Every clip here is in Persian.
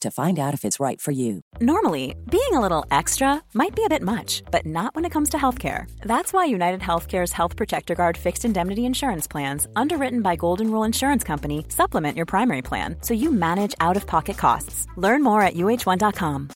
to find out if it's right for you. Normally, being a little extra might be a bit much, but not when it comes to healthcare. That's why United Healthcare's Health Protector Guard fixed indemnity insurance plans, underwritten by Golden Rule Insurance Company, supplement your primary plan so you manage out of pocket costs. Learn more at uh1.com.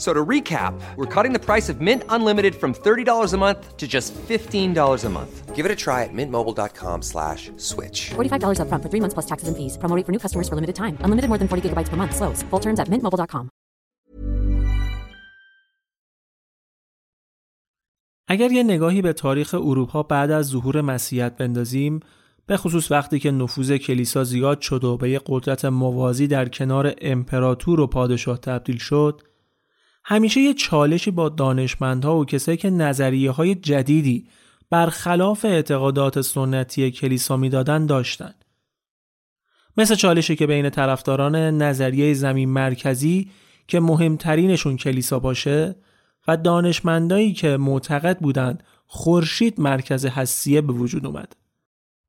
So to recap, we're cutting the price of Mint Unlimited from $30 a month to just $15 a month. Give it a try at mintmobile.com slash switch. $45 up front for three months plus taxes and fees. Promo for new customers for limited time. Unlimited more than 40 gigabytes per month. Slows. Full terms at mintmobile.com. اگر یه نگاهی به تاریخ اروپا بعد از ظهور مسیحیت بندازیم به خصوص وقتی که نفوذ کلیسا زیاد شد و به یه قدرت موازی در کنار امپراتور و پادشاه تبدیل شد همیشه یه چالشی با دانشمندها و کسایی که نظریه های جدیدی برخلاف اعتقادات سنتی کلیسا می‌دادن داشتن. مثل چالشی که بین طرفداران نظریه زمین مرکزی که مهمترینشون کلیسا باشه و دانشمندایی که معتقد بودند خورشید مرکز هستیه به وجود اومد.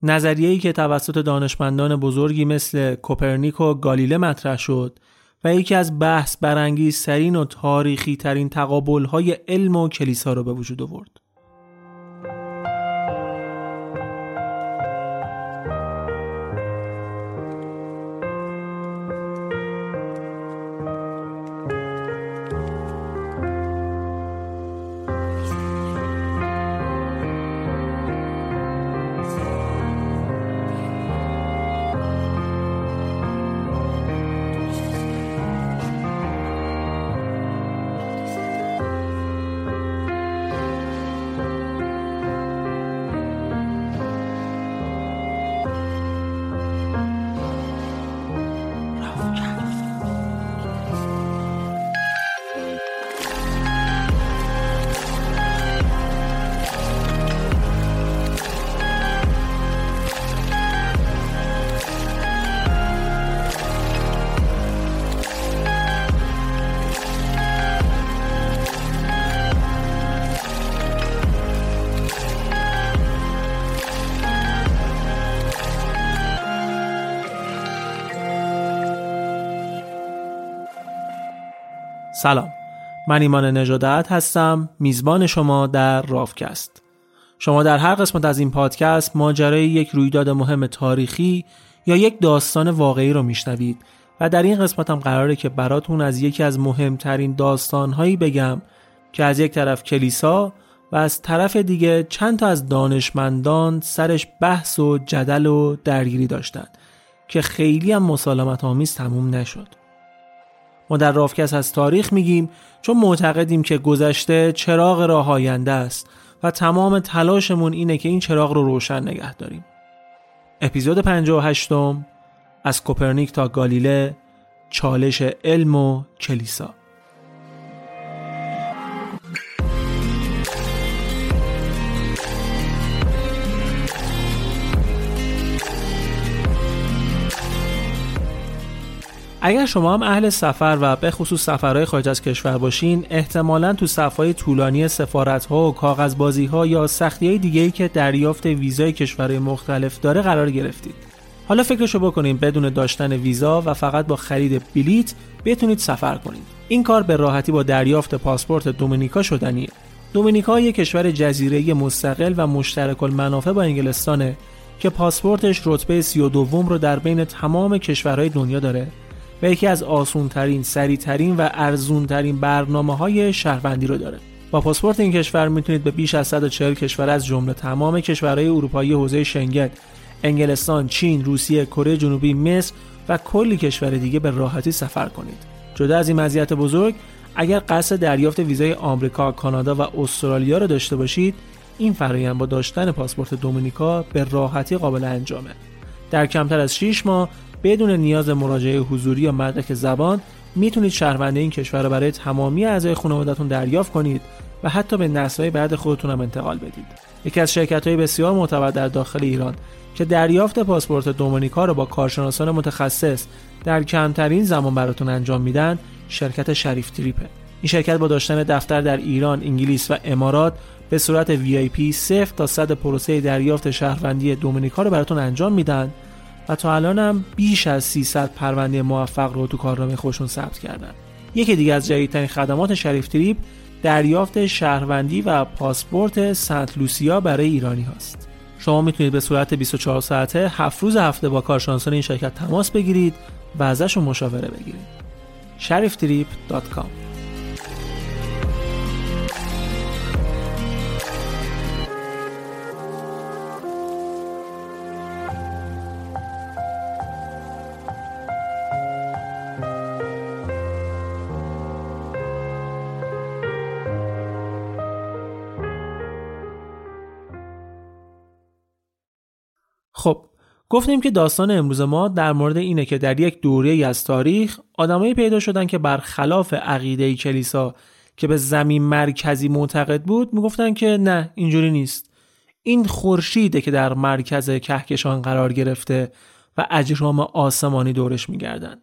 نظریه‌ای که توسط دانشمندان بزرگی مثل کوپرنیک و گالیله مطرح شد و یکی از بحث برانگیزترین و تاریخی ترین تقابل های علم و کلیسا را به وجود آورد. سلام. من ایمان نجادت هستم. میزبان شما در رافکست. شما در هر قسمت از این پادکست ماجرای یک رویداد مهم تاریخی یا یک داستان واقعی رو میشنوید و در این قسمت هم قراره که براتون از یکی از مهمترین داستانهایی بگم که از یک طرف کلیسا و از طرف دیگه چند تا از دانشمندان سرش بحث و جدل و درگیری داشتند که خیلی هم مسالمت آمیز تموم نشد. ما در رافکس از تاریخ میگیم چون معتقدیم که گذشته چراغ راه آینده است و تمام تلاشمون اینه که این چراغ رو روشن نگه داریم. اپیزود 58 از کوپرنیک تا گالیله چالش علم و کلیسا اگر شما هم اهل سفر و به خصوص سفرهای خارج از کشور باشین احتمالا تو صفهای طولانی سفارت ها و کاغذبازی ها یا سختی های دیگه ای که دریافت ویزای کشورهای مختلف داره قرار گرفتید. حالا فکرشو بکنیم بدون داشتن ویزا و فقط با خرید بلیت بتونید سفر کنید. این کار به راحتی با دریافت پاسپورت دومینیکا شدنیه. دومینیکا یک کشور جزیره مستقل و مشترک المنافع با انگلستانه که پاسپورتش رتبه 32 رو در بین تمام کشورهای دنیا داره. و یکی از آسونترین، سریعترین و ارزونترین برنامه های شهروندی رو داره. با پاسپورت این کشور می‌تونید به بیش از 140 کشور از جمله تمام کشورهای اروپایی حوزه شنگن، انگلستان، چین، روسیه، کره جنوبی، مصر و کلی کشور دیگه به راحتی سفر کنید. جدا از این مزیت بزرگ، اگر قصد دریافت ویزای آمریکا، کانادا و استرالیا رو داشته باشید، این فرایند با داشتن پاسپورت دومینیکا به راحتی قابل انجامه. در کمتر از 6 ماه بدون نیاز مراجعه حضوری یا مدرک زبان می‌تونید شهرونده این کشور رو برای تمامی اعضای خانوادهتون دریافت کنید و حتی به نسل‌های بعد خودتون هم انتقال بدید. یکی از شرکت های بسیار معتبر در داخل ایران که دریافت پاسپورت دومینیکا رو با کارشناسان متخصص در کمترین زمان براتون انجام میدن شرکت شریف تریپه این شرکت با داشتن دفتر در ایران، انگلیس و امارات به صورت VIP 0 تا 100 پروسه دریافت شهروندی دومینیکا رو براتون انجام میدن تا الان هم بیش از 300 پرونده موفق رو تو کارنامه خودشون ثبت کردن. یکی دیگه از جدیدترین خدمات شریف تریپ دریافت شهروندی و پاسپورت سنت لوسیا برای ایرانی هاست. شما می‌تونید به صورت 24 ساعته هفت روز هفته با کارشناسان این شرکت تماس بگیرید و ازشون مشاوره بگیرید. sherifftrip.com گفتیم که داستان امروز ما در مورد اینه که در یک دوره از تاریخ آدمایی پیدا شدن که برخلاف عقیده کلیسا که به زمین مرکزی معتقد بود می‌گفتن که نه اینجوری نیست. این خورشیده که در مرکز کهکشان قرار گرفته و اجرام آسمانی دورش میگردن.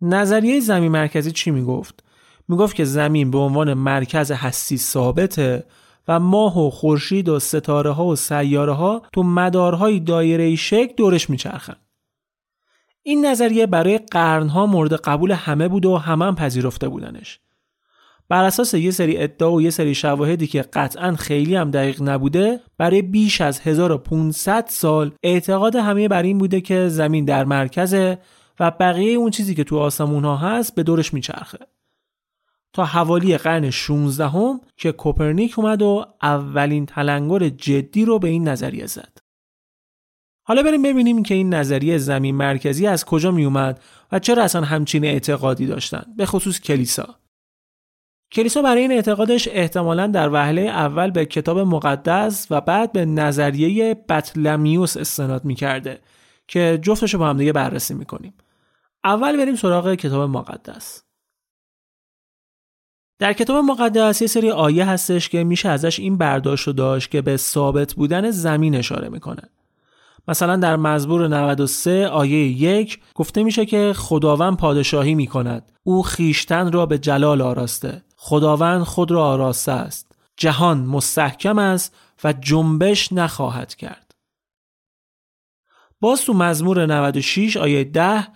نظریه زمین مرکزی چی می‌گفت؟ می‌گفت که زمین به عنوان مرکز هستی ثابته و ماه و خورشید و ستاره ها و سیاره ها تو مدارهای دایره شکل دورش میچرخن. این نظریه برای قرنها مورد قبول همه بود و همه هم پذیرفته بودنش. بر اساس یه سری ادعا و یه سری شواهدی که قطعا خیلی هم دقیق نبوده برای بیش از 1500 سال اعتقاد همه بر این بوده که زمین در مرکزه و بقیه اون چیزی که تو آسمون ها هست به دورش میچرخه. تا حوالی قرن 16 هم که کوپرنیک اومد و اولین تلنگر جدی رو به این نظریه زد. حالا بریم ببینیم که این نظریه زمین مرکزی از کجا می اومد و چرا اصلا همچین اعتقادی داشتن به خصوص کلیسا. کلیسا برای این اعتقادش احتمالا در وهله اول به کتاب مقدس و بعد به نظریه بطلمیوس استناد می‌کرده که جفتش رو با هم دیگه بررسی می‌کنیم. اول بریم سراغ کتاب مقدس. در کتاب مقدس یه سری آیه هستش که میشه ازش این برداشت رو داشت که به ثابت بودن زمین اشاره می‌کنه. مثلا در مزبور 93 آیه یک گفته میشه که خداوند پادشاهی می‌کند. او خیشتن را به جلال آراسته. خداوند خود را آراسته است. جهان مستحکم است و جنبش نخواهد کرد. باز تو مزمور 96 آیه 10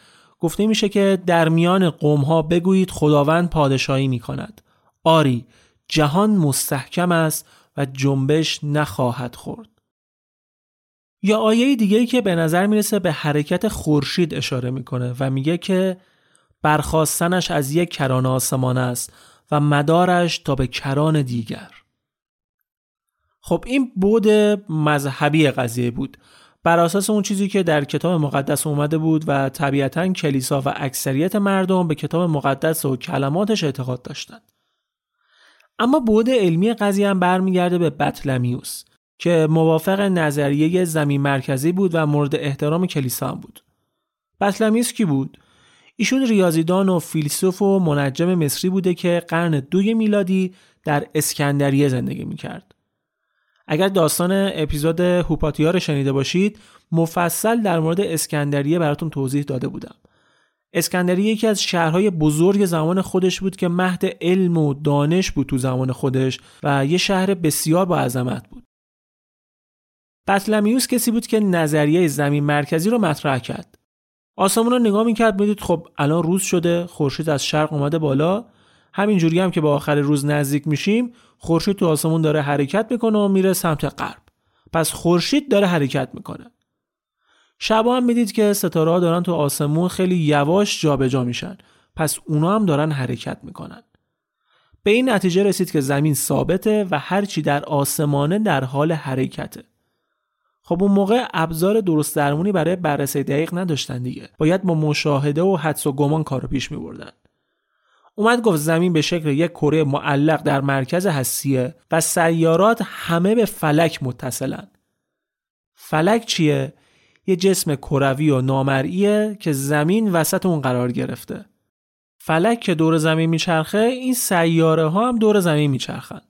گفته میشه که در میان قوم ها بگویید خداوند پادشاهی می کند. آری جهان مستحکم است و جنبش نخواهد خورد. یا آیه دیگه که به نظر می‌رسه به حرکت خورشید اشاره می‌کنه و میگه که برخواستنش از یک کران آسمان است و مدارش تا به کران دیگر. خب این بود مذهبی قضیه بود. بر اساس اون چیزی که در کتاب مقدس اومده بود و طبیعتا کلیسا و اکثریت مردم به کتاب مقدس و کلماتش اعتقاد داشتند. اما بود علمی قضیه هم برمیگرده به بطلمیوس که موافق نظریه زمین مرکزی بود و مورد احترام کلیسا هم بود. بطلمیوس کی بود؟ ایشون ریاضیدان و فیلسوف و منجم مصری بوده که قرن دوی میلادی در اسکندریه زندگی می‌کرد. اگر داستان اپیزود هوپاتیا رو شنیده باشید مفصل در مورد اسکندریه براتون توضیح داده بودم. اسکندریه یکی از شهرهای بزرگ زمان خودش بود که مهد علم و دانش بود تو زمان خودش و یه شهر بسیار با عظمت بود. بطلمیوس کسی بود که نظریه زمین مرکزی رو مطرح کرد. آسمون رو نگاه می‌کرد می‌دید خب الان روز شده خورشید از شرق اومده بالا همینجوری هم که به آخر روز نزدیک میشیم خورشید تو آسمون داره حرکت می‌کنه و میره سمت غرب پس خورشید داره حرکت می‌کنه شبا هم می‌دید که ستاره ها دارن تو آسمون خیلی یواش جابجا جا میشن. پس اونا هم دارن حرکت می‌کنن. به این نتیجه رسید که زمین ثابته و هرچی در آسمانه در حال حرکته. خب اون موقع ابزار درست درمونی برای بررسی دقیق نداشتن دیگه. باید با مشاهده و حدس و گمان کارو پیش می بردن. اومد گفت زمین به شکل یک کره معلق در مرکز هستیه و سیارات همه به فلک متصلن. فلک چیه؟ یه جسم کروی و نامرئیه که زمین وسط اون قرار گرفته. فلک که دور زمین میچرخه این سیاره ها هم دور زمین میچرخن.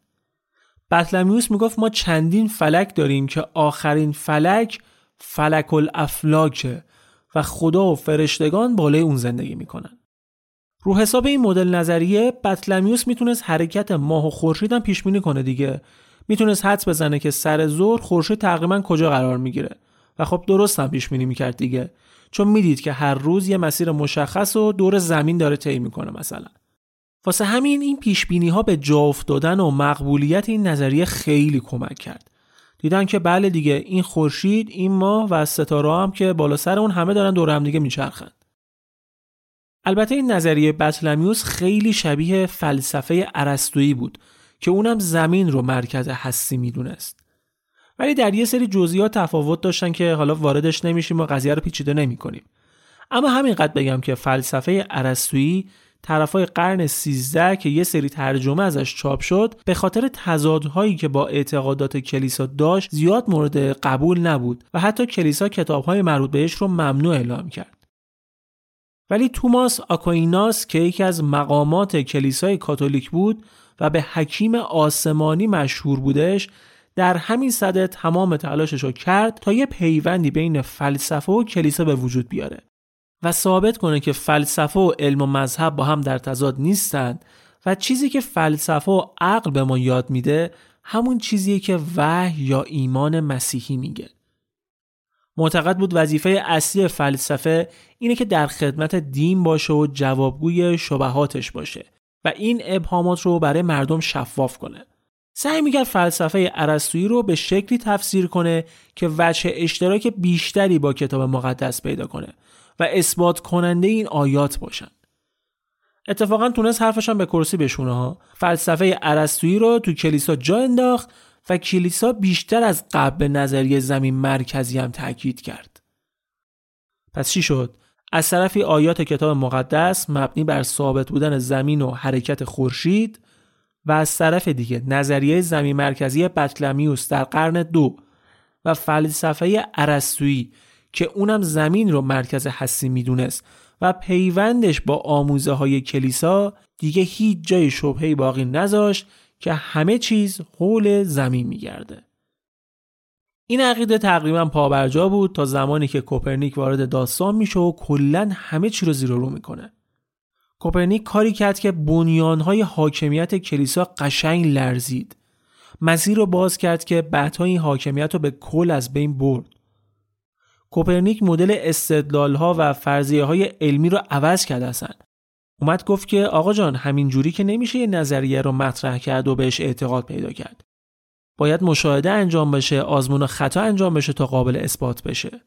بطلمیوس می‌گفت ما چندین فلک داریم که آخرین فلک فلک الافلاکه و خدا و فرشتگان بالای اون زندگی می‌کنن. رو حساب این مدل نظریه بطلمیوس می‌تونست حرکت ماه و خورشید هم پیش بینی کنه دیگه. می‌تونست حدس بزنه که سر ظهر خورشید تقریبا کجا قرار می‌گیره. و خب درست هم پیش بینی می‌کرد دیگه. چون می‌دید که هر روز یه مسیر مشخص و دور زمین داره طی می‌کنه مثلا. واسه همین این پیش بینی ها به جا افتادن و مقبولیت این نظریه خیلی کمک کرد. دیدن که بله دیگه این خورشید این ماه و ستاره هم که بالا سر اون همه دارن دور هم دیگه میچرخن. البته این نظریه بطلمیوس خیلی شبیه فلسفه ارسطویی بود که اونم زمین رو مرکز هستی می‌دونست. ولی در یه سری جزئیات تفاوت داشتن که حالا واردش نمیشیم و قضیه رو پیچیده نمی‌کنیم. اما همینقدر بگم که فلسفه ارسطویی طرفای قرن 13 که یه سری ترجمه ازش چاپ شد به خاطر تضادهایی که با اعتقادات کلیسا داشت زیاد مورد قبول نبود و حتی کلیسا کتابهای مربوط بهش رو ممنوع اعلام کرد. ولی توماس آکویناس که یکی از مقامات کلیسای کاتولیک بود و به حکیم آسمانی مشهور بودش در همین صده تمام تلاشش رو کرد تا یه پیوندی بین فلسفه و کلیسا به وجود بیاره و ثابت کنه که فلسفه و علم و مذهب با هم در تضاد نیستند و چیزی که فلسفه و عقل به ما یاد میده همون چیزیه که وحی یا ایمان مسیحی میگه معتقد بود وظیفه اصلی فلسفه اینه که در خدمت دین باشه و جوابگوی شبهاتش باشه و این ابهامات رو برای مردم شفاف کنه. سعی می‌کرد فلسفه ارسطویی رو به شکلی تفسیر کنه که وجه اشتراک بیشتری با کتاب مقدس پیدا کنه و اثبات کننده این آیات باشن. اتفاقا تونست حرفش به کرسی بشونه ها. فلسفه ارسطویی رو تو کلیسا جا انداخت و کلیسا بیشتر از قبل به نظریه زمین مرکزی هم تاکید کرد. پس چی شد؟ از طرفی آیات کتاب مقدس مبنی بر ثابت بودن زمین و حرکت خورشید و از طرف دیگه نظریه زمین مرکزی بطلمیوس در قرن دو و فلسفه ارسطویی که اونم زمین رو مرکز هستی می‌دونست و پیوندش با آموزه های کلیسا دیگه هیچ جای شبهی باقی نذاشت که همه چیز حول زمین میگرده. این عقیده تقریبا پابرجا بود تا زمانی که کوپرنیک وارد داستان میشه و کلا همه چی رو زیر و رو می‌کنه. کوپرنیک کاری کرد که بنیانهای حاکمیت کلیسا قشنگ لرزید. مسیر رو باز کرد که بعدها این حاکمیت رو به کل از بین برد. کوپرنیک مدل استدلال ها و فرضیه های علمی رو عوض کرد اصلا. اومد گفت که آقا جان همین جوری که نمیشه یه نظریه رو مطرح کرد و بهش اعتقاد پیدا کرد. باید مشاهده انجام بشه، آزمون و خطا انجام بشه تا قابل اثبات بشه.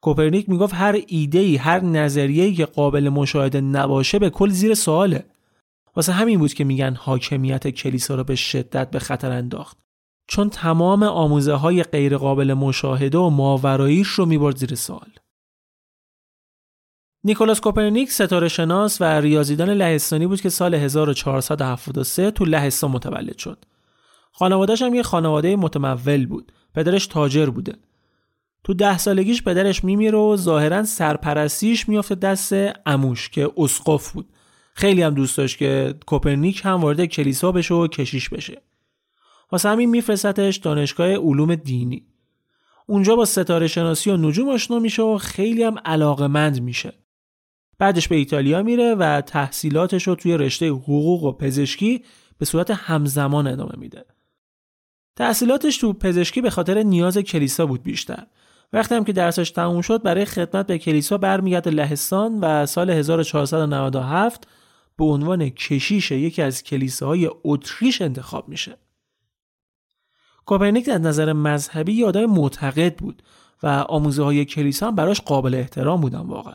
کوپرنیک می‌گفت هر ایده ای، هر نظریه‌ای که قابل مشاهده نباشه به کل زیر سواله. واسه همین بود که میگن حاکمیت کلیسا رو به شدت به خطر انداخت. چون تمام آموزه های غیر قابل مشاهده و ماوراییش رو می‌برد زیر سوال. نیکولاس کوپرنیک ستاره شناس و ریاضیدان لهستانی بود که سال 1473 تو لهستان متولد شد. خانوادهش هم یه خانواده متمول بود. پدرش تاجر بوده. تو ده سالگیش پدرش میمیره و ظاهرا سرپرستیش میافته دست اموش که اسقف بود. خیلی هم دوست داشت که کوپرنیک هم وارد کلیسا بشه و کشیش بشه. واسه همین میفرستتش دانشگاه علوم دینی. اونجا با ستاره شناسی و نجوم آشنا میشه و خیلی هم علاقمند میشه. بعدش به ایتالیا میره و تحصیلاتش رو توی رشته حقوق و پزشکی به صورت همزمان ادامه میده. تحصیلاتش تو پزشکی به خاطر نیاز کلیسا بود بیشتر وقتی هم که درسش تموم شد برای خدمت به کلیسا برمیگرده لهستان و سال 1497 به عنوان کشیش یکی از کلیساهای اتریش انتخاب میشه. کوپرنیک از نظر مذهبی یه آدم معتقد بود و آموزه های کلیسا هم براش قابل احترام بودن واقعا.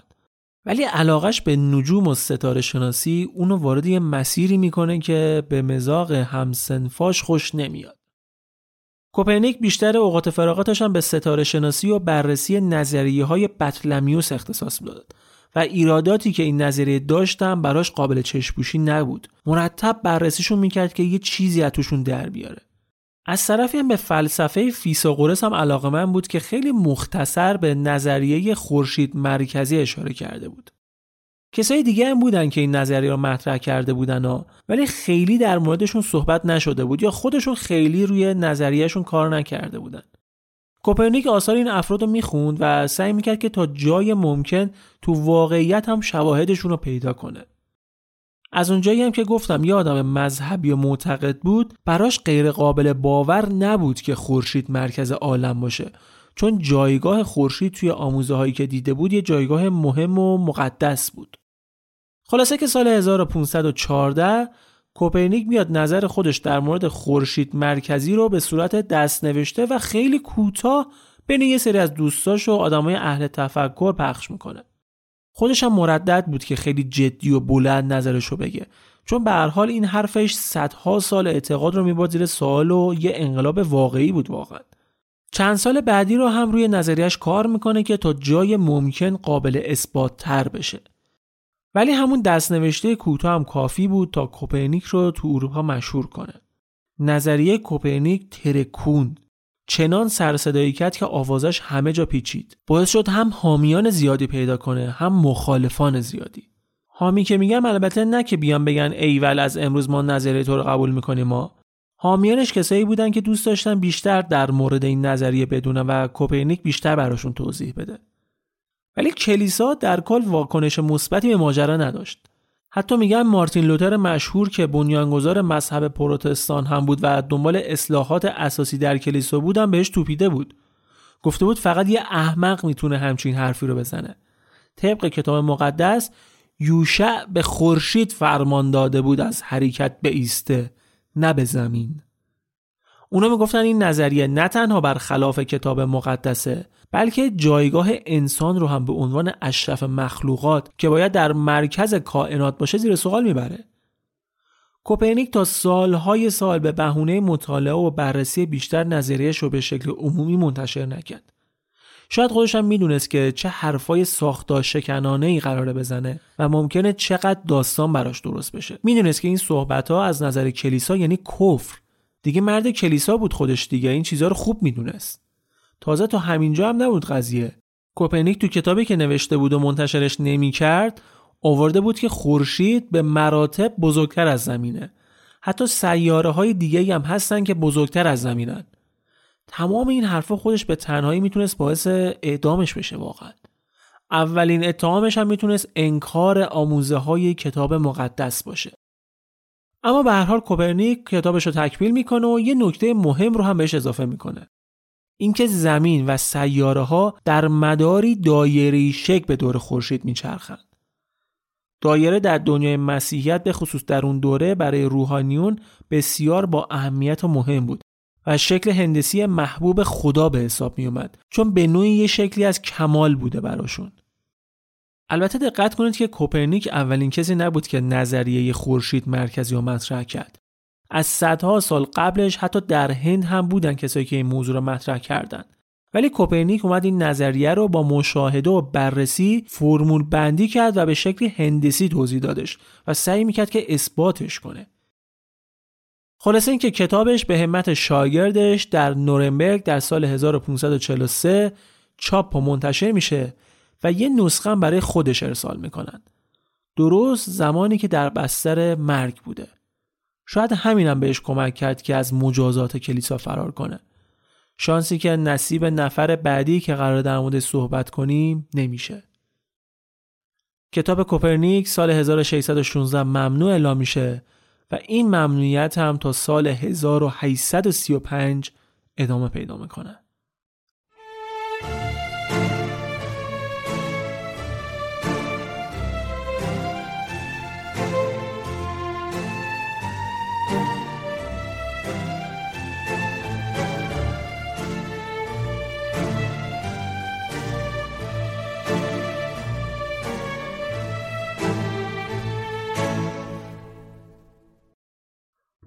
ولی علاقش به نجوم و ستاره شناسی اونو وارد یه مسیری می‌کنه که به مزاق همسنفاش خوش نمیاد. کوپرنیک بیشتر اوقات فراغتش هم به ستاره شناسی و بررسی نظریه های بطلمیوس اختصاص می‌داد و ایراداتی که این نظریه داشتن براش قابل چشپوشی نبود. مرتب بررسیشون می‌کرد که یه چیزی از توشون در بیاره. از طرفی هم به فلسفه فیثاغورس هم علاقه من بود که خیلی مختصر به نظریه خورشید مرکزی اشاره کرده بود. کسای دیگه هم بودن که این نظریه رو مطرح کرده بودن ها ولی خیلی در موردشون صحبت نشده بود یا خودشون خیلی روی نظریهشون کار نکرده بودن. کوپرنیک آثار این افراد رو می‌خوند و سعی می‌کرد که تا جای ممکن تو واقعیت هم شواهدشون رو پیدا کنه. از اونجایی هم که گفتم یه آدم مذهبی و معتقد بود براش غیر قابل باور نبود که خورشید مرکز عالم باشه. چون جایگاه خورشید توی آموزه هایی که دیده بود یه جایگاه مهم و مقدس بود. خلاصه که سال 1514 کوپرنیک میاد نظر خودش در مورد خورشید مرکزی رو به صورت دست نوشته و خیلی کوتاه بین یه سری از دوستاش و آدمای اهل تفکر پخش می‌کنه. خودش هم مردد بود که خیلی جدی و بلند نظرش رو بگه چون به هر حال این حرفش صدها سال اعتقاد رو می‌برد زیر سوال و یه انقلاب واقعی بود واقعا. چند سال بعدی رو هم روی نظریش کار می‌کنه که تا جای ممکن قابل اثبات تر بشه. ولی همون دستنوشته کوتاه هم کافی بود تا کوپرنیک رو تو اروپا مشهور کنه. نظریه کوپرنیک ترکوند چنان سرصدایی کرد که آوازش همه جا پیچید. باعث شد هم حامیان زیادی پیدا کنه هم مخالفان زیادی. حامی که میگم البته نه که بیان بگن ایول از امروز ما نظریه تو رو قبول می‌کنیم ما حامیانش کسایی بودن که دوست داشتن بیشتر در مورد این نظریه بدونن و کوپرنیک بیشتر براشون توضیح بده. ولی کلیسا در کل واکنش مثبتی به ماجرا نداشت. حتی میگن مارتین لوتر مشهور که بنیانگذار مذهب پروتستان هم بود و دنبال اصلاحات اساسی در کلیسا بودن بهش توپیده بود. گفته بود فقط یه احمق می‌تونه همچین حرفی رو بزنه. طبق کتاب مقدس یوشع به خورشید فرمان داده بود از حرکت به ایسته نه به زمین. اونا می‌گفتن این نظریه نه تنها بر خلاف کتاب مقدسه بلکه جایگاه انسان رو هم به عنوان اشرف مخلوقات که باید در مرکز کائنات باشه زیر سوال می‌بره. کوپرنیک تا سالهای سال به بهونه مطالعه و بررسی بیشتر نظریهش رو به شکل عمومی منتشر نکرد. شاید خودش هم می‌دونست که چه حرفای ساختار شکنانه ای قراره بزنه و ممکنه چقدر داستان براش درست بشه. می‌دونست که این صحبت ها از نظر کلیسا یعنی کفر. دیگه مرد کلیسا بود خودش دیگه. این چیزها رو خوب می‌دونست. تازه تا همینجا هم نبود قضیه. کوپرنیک تو کتابی که نوشته بود و منتشرش نمی کرد آورده بود که خورشید به مراتب بزرگتر از زمینه. حتی سیاره های دیگه هم هستن که بزرگتر از زمینن. تمام این حرفا خودش به تنهایی می‌تونست باعث اعدامش بشه واقعا. اولین اتهامش هم می‌تونست انکار آموزه های کتاب مقدس باشه. اما به هر حال کوپرنیک کتابش رو تکمیل می‌کنه و یه نکته مهم رو هم بهش اضافه می‌کنه اینکه زمین و سیاره ها در مداری دایری شکل به دور خورشید میچرخند. دایره در دنیای مسیحیت به خصوص در اون دوره برای روحانیون بسیار با اهمیت و مهم بود و شکل هندسی محبوب خدا به حساب می اومد چون به نوعی یه شکلی از کمال بوده براشون. البته دقت کنید که کوپرنیک اولین کسی نبود که نظریه خورشید مرکزی و مطرح کرد. از صدها سال قبلش حتی در هند هم بودن کسایی که این موضوع رو مطرح کردند. ولی کوپرنیک اومد این نظریه رو با مشاهده و بررسی فرمول بندی کرد و به شکل هندسی توضیح دادش و سعی می‌کرد که اثباتش کنه. خلاصه اینکه کتابش به همت شاگردش در نورنبرگ در سال 1543 چاپ و منتشر میشه و یه نسخه برای خودش ارسال می‌کنن. درست زمانی که در بستر مرگ بوده. شاید همینم بهش کمک کرد که از مجازات کلیسا فرار کنه. شانسی که نصیب نفر بعدی که قرار در مورد صحبت کنیم نمیشه. کتاب کوپرنیک سال 1616 ممنوع اعلام میشه و این ممنوعیت هم تا سال 1835 ادامه پیدا می‌کنه.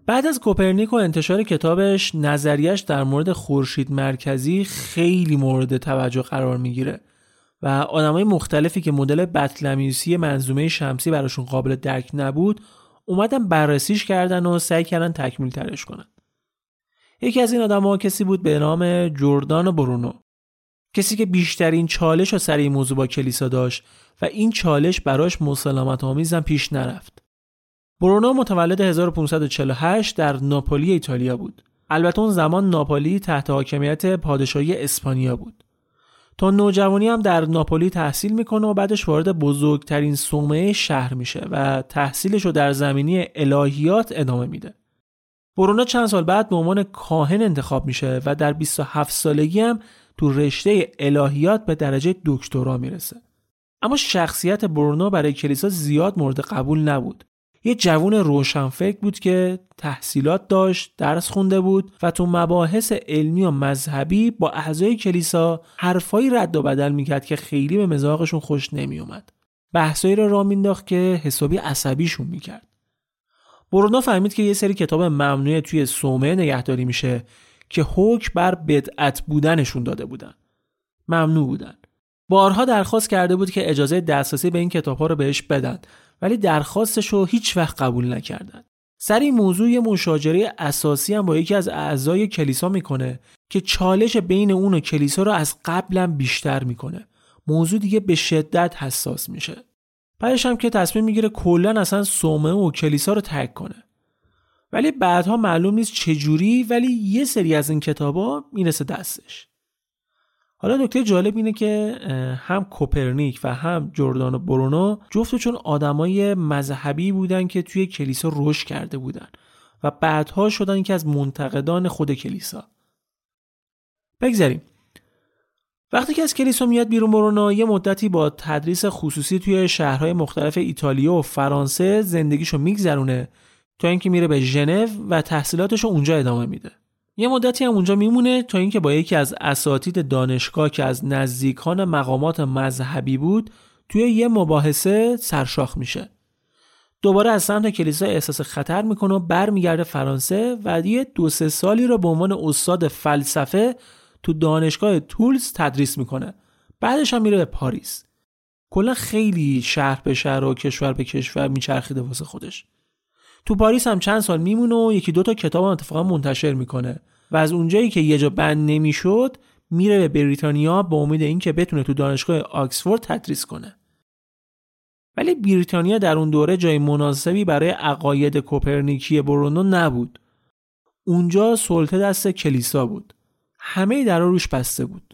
بعد از کوپرنیک و انتشار کتابش نظریش در مورد خورشید مرکزی خیلی مورد توجه قرار می‌گیره و آدمای مختلفی که مدل بطلمیوسی منظومه شمسی براشون قابل درک نبود اومدن بررسیش کردن و سعی کردن تکمیل ترش کنن. یکی از این آدمها کسی بود به نام جردان برونو. کسی که بیشترین چالش و سر این موضوع با کلیسا داشت و این چالش براش مسالمت آمیزم پیش نرفت. برونو متولد 1548 در ناپولی ایتالیا بود. البته اون زمان ناپولی تحت حاکمیت پادشاهی اسپانیا بود. تا نوجوانی هم در ناپولی تحصیل می‌کنه و بعدش وارد بزرگترین صومعه شهر میشه و تحصیلش رو در زمینی الهیات ادامه میده. برونو چند سال بعد به عنوان کاهن انتخاب میشه و در 27 سالگی هم تو رشته الهیات به درجه دکترا می‌رسه. اما شخصیت برونو برای کلیسا زیاد مورد قبول نبود. یه جوون روشنفکر بود که تحصیلات داشت درس خونده بود و تو مباحث علمی و مذهبی با اعضای کلیسا حرفایی رد و بدل می‌کرد که خیلی به مزاقشون خوش نمیومد بحثایی رو را مینداخت که حسابی عصبیشون می‌کرد. برونو فهمید که یه سری کتاب ممنوع توی سومه نگهداری میشه که حکم بر بدعت بودنشون داده بودن. ممنوع بودن. بارها درخواست کرده بود که اجازه دسترسی به این کتاب ها رو بهش بدن. ولی درخواستش رو هیچ وقت قبول نکردن. سر این موضوع یه مشاجره اساسی هم با یکی از اعضای کلیسا می‌کنه که چالش بین اون و کلیسا رو از قبلا بیشتر می‌کنه. موضوع دیگه به شدت حساس میشه. بعدش هم که تصمیم می‌گیره کلا اصلا سومه و کلیسا رو ترک کنه. ولی بعدها معلوم نیست چجوری ولی یه سری از این کتابا می‌رسه دستش. حالا نکته جالب اینه که هم کوپرنیک و هم جردان و برونو جفتشون آدمای مذهبی بودن که توی کلیسا رشد کرده بودن و بعدها شدن که از منتقدان خود کلیسا. بگذاریم. وقتی که از کلیسا میاد بیرون برونو یه مدتی با تدریس خصوصی توی شهرهای مختلف ایتالیا و فرانسه زندگیشو میگذرونه تا اینکه میره به ژنو و تحصیلاتشو اونجا ادامه میده. یه مدتی هم اونجا میمونه تا اینکه با یکی از اساتید دانشگاه که از نزدیکان مقامات مذهبی بود توی یه مباحثه سرشاخ میشه. دوباره از سمت کلیسا احساس خطر می‌کنه و برمیگرده فرانسه و یه دو سه سالی رو به عنوان استاد فلسفه تو دانشگاه تولز تدریس می‌کنه. بعدش هم میره به پاریس. کلا خیلی شهر به شهر و کشور به کشور میچرخیده واسه خودش. تو پاریس هم چند سال میمونه و یکی دوتا کتاب هم اتفاقا منتشر می‌کنه. و از اونجایی که یه جا بند نمی‌شد میره به بریتانیا با امید اینکه بتونه تو دانشگاه آکسفورد تدریس کنه. ولی بریتانیا در اون دوره جای مناسبی برای عقاید کوپرنیکی برونو نبود. اونجا سلطه دست کلیسا بود. همه در روش بسته بود.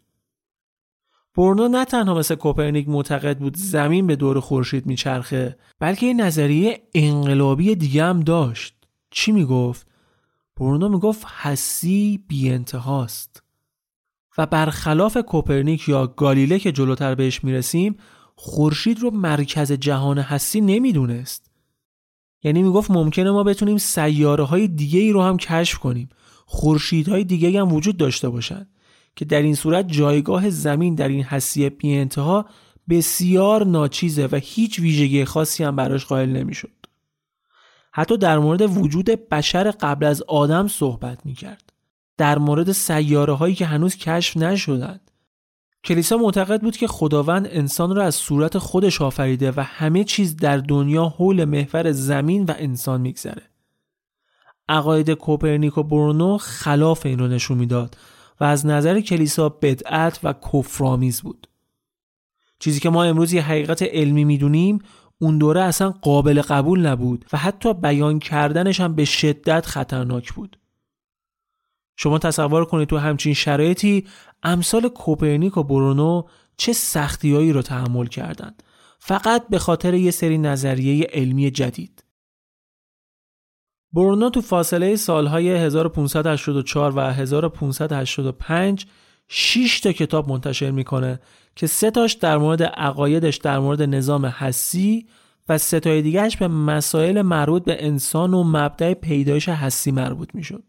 برنو نه تنها مثل کوپرنیک معتقد بود زمین به دور خورشید میچرخه بلکه یه نظریه انقلابی دیگه هم داشت. چی می‌گفت؟ برنو می‌گفت هستی بی انتهاست و برخلاف کوپرنیک یا گالیله که جلوتر بهش می‌رسیم خورشید رو مرکز جهان هستی نمی‌دونست. یعنی می‌گفت ممکنه ما بتونیم سیاره های دیگه ای رو هم کشف کنیم. خورشیدهای دیگه هم وجود داشته باشند که در این صورت جایگاه زمین در این حسیه بی انتها بسیار ناچیزه و هیچ ویژگی خاصی هم براش قائل نمی‌شد. حتی در مورد وجود بشر قبل از آدم صحبت می کرد. در مورد سیاره هایی که هنوز کشف نشدند. کلیسا معتقد بود که خداوند انسان را از صورت خودش آفریده و همه چیز در دنیا حول محور زمین و انسان میگذره. عقاید کوپرنیک و برونو خلاف این رو نشون می‌داد و از نظر کلیسا بدعت و کفرآمیز بود. چیزی که ما امروز یه حقیقت علمی می‌دونیم اون دوره اصلا قابل قبول نبود و حتی بیان کردنش هم به شدت خطرناک بود. شما تصور کنید تو همچین شرایطی امثال کوپرنیک و برونو چه سختیایی رو تحمل کردند. فقط به خاطر یه سری نظریه علمی جدید. برونو تو فاصله سالهای 1584 و 1585 6 تا کتاب منتشر می‌کنه که سه تاش در مورد عقایدش در مورد نظام حسی و سه تای دیگهش به مسائل مربوط به انسان و مبدع پیدایش حسی مربوط می‌شد.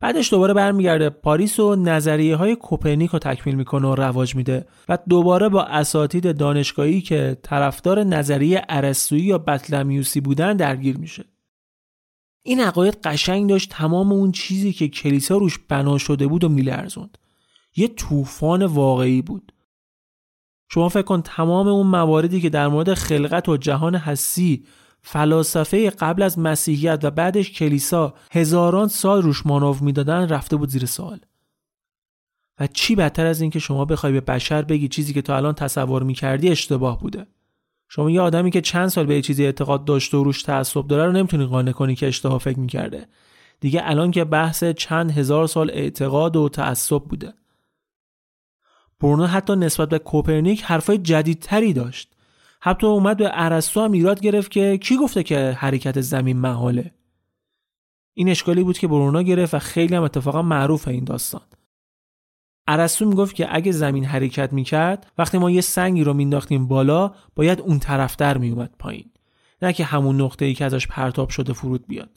بعدش دوباره برمیگرده پاریس و نظریه های کوپرنیک رو تکمیل می‌کنه و رواج میده و دوباره با اساتید دانشگاهی که طرفدار نظریه ارسطویی یا بطلمیوسی بودن درگیر میشه. این عقاید قشنگ داشت تمام اون چیزی که کلیسا روش بنا شده بود و میلرزوند. یه طوفان واقعی بود. شما فکر کن تمام اون مواردی که در مورد خلقت و جهان حسی فلاسفه قبل از مسیحیت و بعدش کلیسا هزاران سال روش مانو می‌دادن رفته بود زیر سوال و چی بدتر از اینکه شما بخوای به بشر بگی چیزی که تا الان تصور می‌کردی اشتباه بوده شما یه آدمی که چند سال به چیزی اعتقاد داشته و روش تعصب داره رو نمی‌تونی قانع کنی که اشتباه فکر می‌کرده. دیگه الان که بحث چند هزار سال اعتقاد و تعصب بوده. برونو حتی نسبت به کوپرنیک حرفای جدیدتری داشت. حتی اومد به ارسطو هم ایراد گرفت که کی گفته که حرکت زمین محاله. این اشکالی بود که برونو گرفت و خیلی هم اتفاقا معروف این داستان. ارسطو می‌گفت که اگه زمین حرکت می‌کرد وقتی ما یه سنگی رو مینداختیم بالا باید اون طرفتر میومد پایین. نه که همون نقطه ای که ازش پرتاب شده فرود بیاد.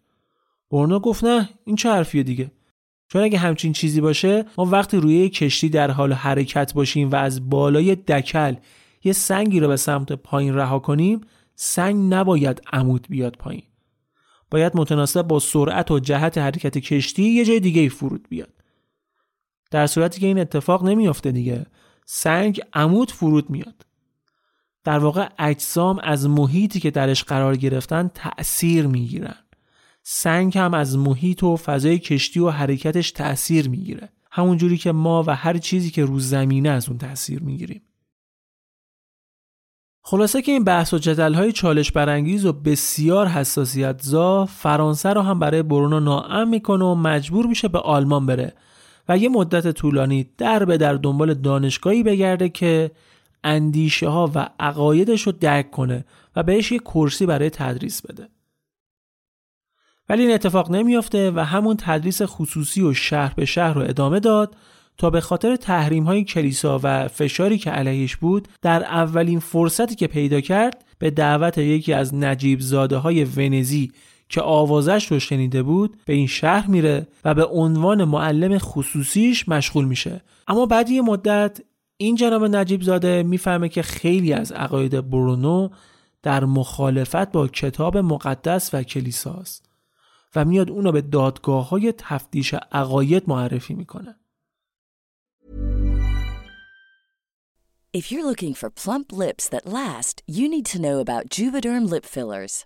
برونو گفت نه این چه حرفیه دیگه؟ چون اگه همچین چیزی باشه ما وقتی روی کشتی در حال حرکت باشیم و از بالای دکل یه سنگی رو به سمت پایین رها کنیم سنگ نباید عمود بیاد پایین. باید متناسب با سرعت و جهت حرکت کشتی یه جای دیگه فرود بیاد. در صورتی که این اتفاق نمیافته دیگه. سنگ عمود فرود میاد. در واقع اجسام از محیطی که درش قرار گرفتن تأثیر می‌گیرن. سنگ هم از محیط و فضای کشتی و حرکتش تأثیر می‌گیره. همون جوری که ما و هر چیزی که رو زمینه از اون تأثیر می‌گیریم. خلاصه که این بحث و جدل های چالش برانگیز و بسیار حساسیت زا فرانسه رو هم برای برونو ناام می‌کنه و مجبور میشه به آلمان بره. و یه مدت طولانی در به در دنبال دانشگاهی بگرده که اندیشه ها و عقایدش رو درک کنه و بهش یه کرسی برای تدریس بده. ولی این اتفاق نمیافته و همون تدریس خصوصی و شهر به شهر رو ادامه داد تا به خاطر تحریم های کلیسا و فشاری که علیهش بود در اولین فرصتی که پیدا کرد به دعوت یکی از نجیب زاده های ونزی که آوازش رو شنیده بود به این شهر میره و به عنوان معلم خصوصیش مشغول میشه اما بعد یه مدت این جناب نجیب زاده می‌فهمه که خیلی از عقاید برونو در مخالفت با کتاب مقدس و کلیساست و میاد اونو به دادگاه های تفتیش عقاید معرفی می‌کنه If you're looking for plump lips that last, you need to know about Juvederm lip fillers.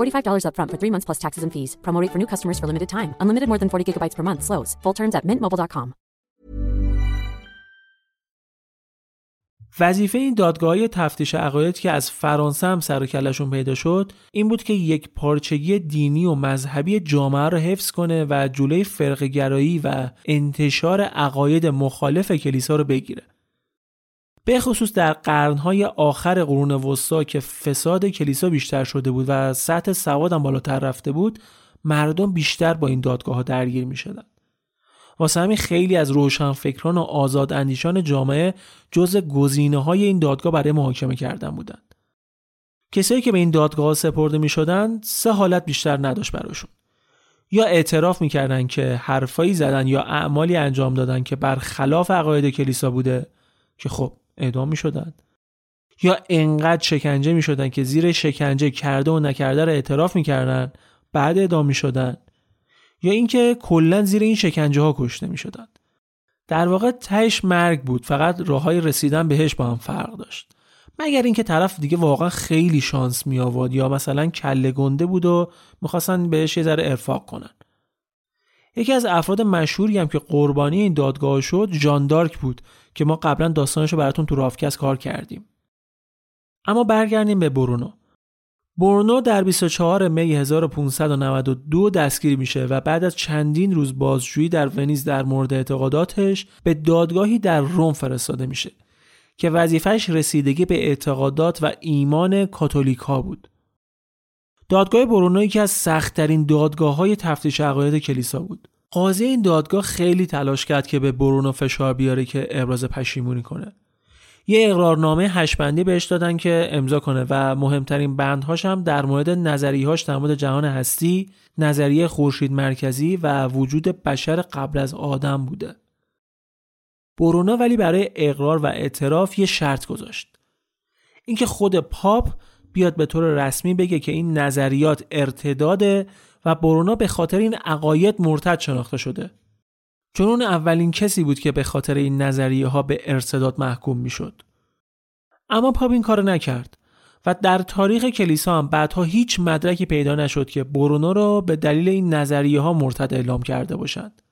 $45 upfront for three months plus taxes and fees. Promo rate for new customers for limited time. Unlimited more than 40 gigabytes per month. Slows. Full terms at mintmobile.com. وظیفه این دادگاه تفتیش عقاید که از فرانسه هم سر و کلشون پیدا شد این بود که یک پارچگی دینی و مذهبی جامعه رو حفظ کنه و جلوی فرقگرایی و انتشار عقاید مخالف کلیسا رو بگیره به خصوص در قرنهای آخر قرون وسطا که فساد کلیسا بیشتر شده بود و سطح سواد هم بالاتر رفته بود مردم بیشتر با این دادگاه ها درگیر می شدن. واسه همین خیلی از روشنفکران و آزاد اندیشان جامعه جز گزینه های این دادگاه برای محاکمه کردن بودند. کسایی که به این دادگاه سپرده می شدن سه حالت بیشتر نداشت براشون. یا اعتراف می‌کردن که حرفایی زدن یا اعمالی انجام دادن که برخلاف عقاید کلیسا بوده که خب اعدام می شدن. یا انقدر شکنجه می شدن که زیر شکنجه کرده و نکرده رو اعتراف می‌کردن بعد اعدام می شدن یا اینکه کلا زیر این شکنجه ها کشته می شدن. در واقع تهش مرگ بود فقط راه های رسیدن بهش با هم فرق داشت مگر اینکه طرف دیگه واقعا خیلی شانس می آورد یا مثلا کله گنده بود و می‌خواستن بهش یه ذره ارفاق کنن یکی از افراد مشهوری هم که قربانی این دادگاه شد جان دارک بود که ما قبلا داستانش رو براتون تو رافکس کار کردیم اما برگردیم به برونو برونو در 24 می 1592 دستگیر میشه و بعد از چندین روز بازجویی در ونیز در مورد اعتقاداتش به دادگاهی در روم فرستاده میشه که وظیفش رسیدگی به اعتقادات و ایمان کاتولیک ها بود. دادگاه برونو یکی از سختترین دادگاه های تفتیش عقاید کلیسا بود. قاضی این دادگاه خیلی تلاش کرد که به برونو فشار بیاره که ابراز پشیمونی کنه. یه اقرارنامه هشبندی بهش دادن که امضا کنه و مهمترین بندهاش هم در مورد نظریهاش در مورد جهان هستی، نظریه خورشید مرکزی و وجود بشر قبل از آدم بوده. برونا ولی برای اقرار و اعتراف یه شرط گذاشت. اینکه خود پاپ بیاد به طور رسمی بگه که این نظریات ارتداده و برونا به خاطر این عقاید مرتد شناخته شده. چون اون اولین کسی بود که به خاطر این نظریه ها به ارتداد محکوم می‌شد. اما پاپ این کار نکرد و در تاریخ کلیسا هم بعدها هیچ مدرکی پیدا نشد که برونو را به دلیل این نظریه ها مرتد اعلام کرده باشند.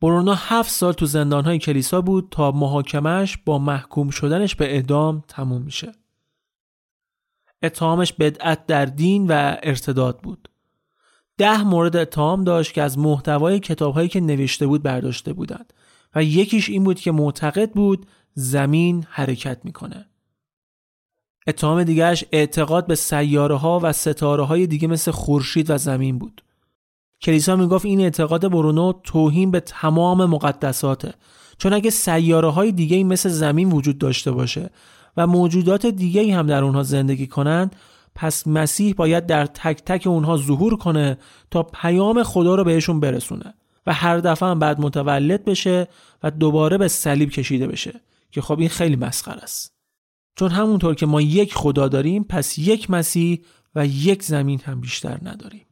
برونو هفت سال تو زندانهای کلیسا بود تا محاکمش با محکوم شدنش به اعدام تموم میشه. اتهامش بدعت در دین و ارتداد بود. ده مورد اتهام داشت که از محتوای کتابهایی که نوشته بود برداشته بودند و یکیش این بود که معتقد بود زمین حرکت می‌کنه. اتهام دیگرش اعتقاد به سیاره ها و ستاره های دیگه مثل خورشید و زمین بود. کلیسا می‌گفت این اعتقاد برونو توهین به تمام مقدساته چون اگه سیاره های دیگه مثل زمین وجود داشته باشه و موجودات دیگه هم در اونها زندگی کنند پس مسیح باید در تک تک اونها ظهور کنه تا پیام خدا رو بهشون برسونه و هر دفعه هم بعد متولد بشه و دوباره به صلیب کشیده بشه که خب این خیلی مسخره است. چون همونطور که ما یک خدا داریم پس یک مسیح و یک زمین هم بیشتر نداریم.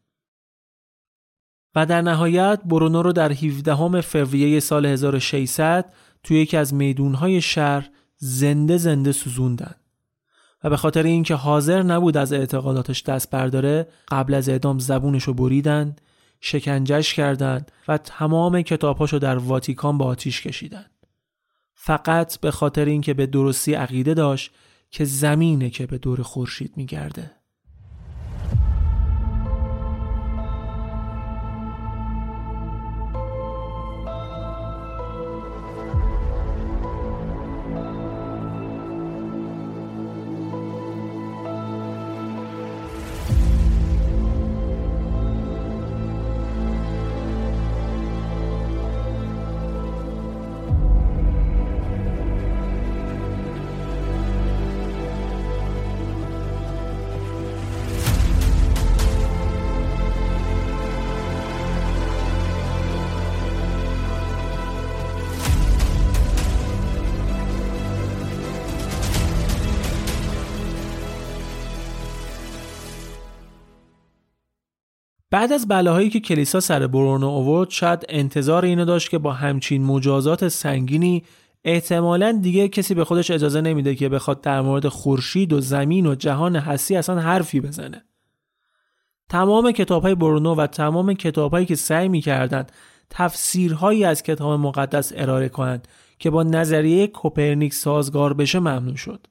و در نهایت برونو رو در 17 فوریه سال 1600 توی یکی از میدونهای شهر زنده زنده سوزوندن. و به خاطر اینکه حاضر نبود از اعتقاداتش دست برداره قبل از اعدام زبونش رو بریدن شکنجش کردند و تمام کتابهاشو در واتیکان با آتیش کشیدن. فقط به خاطر اینکه به درستی عقیده داشت که زمینه که به دور خورشید میگرده. بعد از بلاهایی که کلیسا سر برونو آورد شاید انتظار اینو داشت که با همچین مجازات سنگینی احتمالا دیگه کسی به خودش اجازه نمیده که بخواد در مورد خورشید و زمین و جهان هستی اصلا حرفی بزنه تمام کتاب های برونو و تمام کتاب هایی که سعی می‌کردند تفسیرهایی از کتاب مقدس ارائه کنند که با نظریه کوپرنیک سازگار بشه ممنوع شد.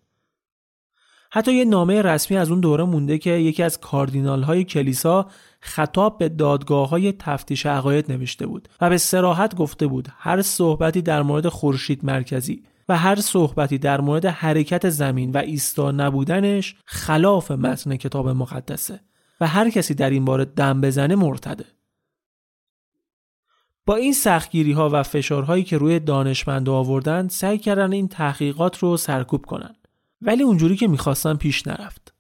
حتی یه نامه رسمی از اون دوره مونده که یکی از کاردینال های کلیسا خطاب به دادگاه های تفتیش عقاید نوشته بود و به سراحت گفته بود هر صحبتی در مورد خورشید مرکزی و هر صحبتی در مورد حرکت زمین و ایستا نبودنش خلاف متن کتاب مقدسه و هر کسی در این باره دم بزنه مرتده. با این سختگیری ها و فشارهایی که روی دانشمند آوردن سعی کردن این تحقیقات رو سرکوب کنن ولی اونجوری که می‌خواستن پیش نرفت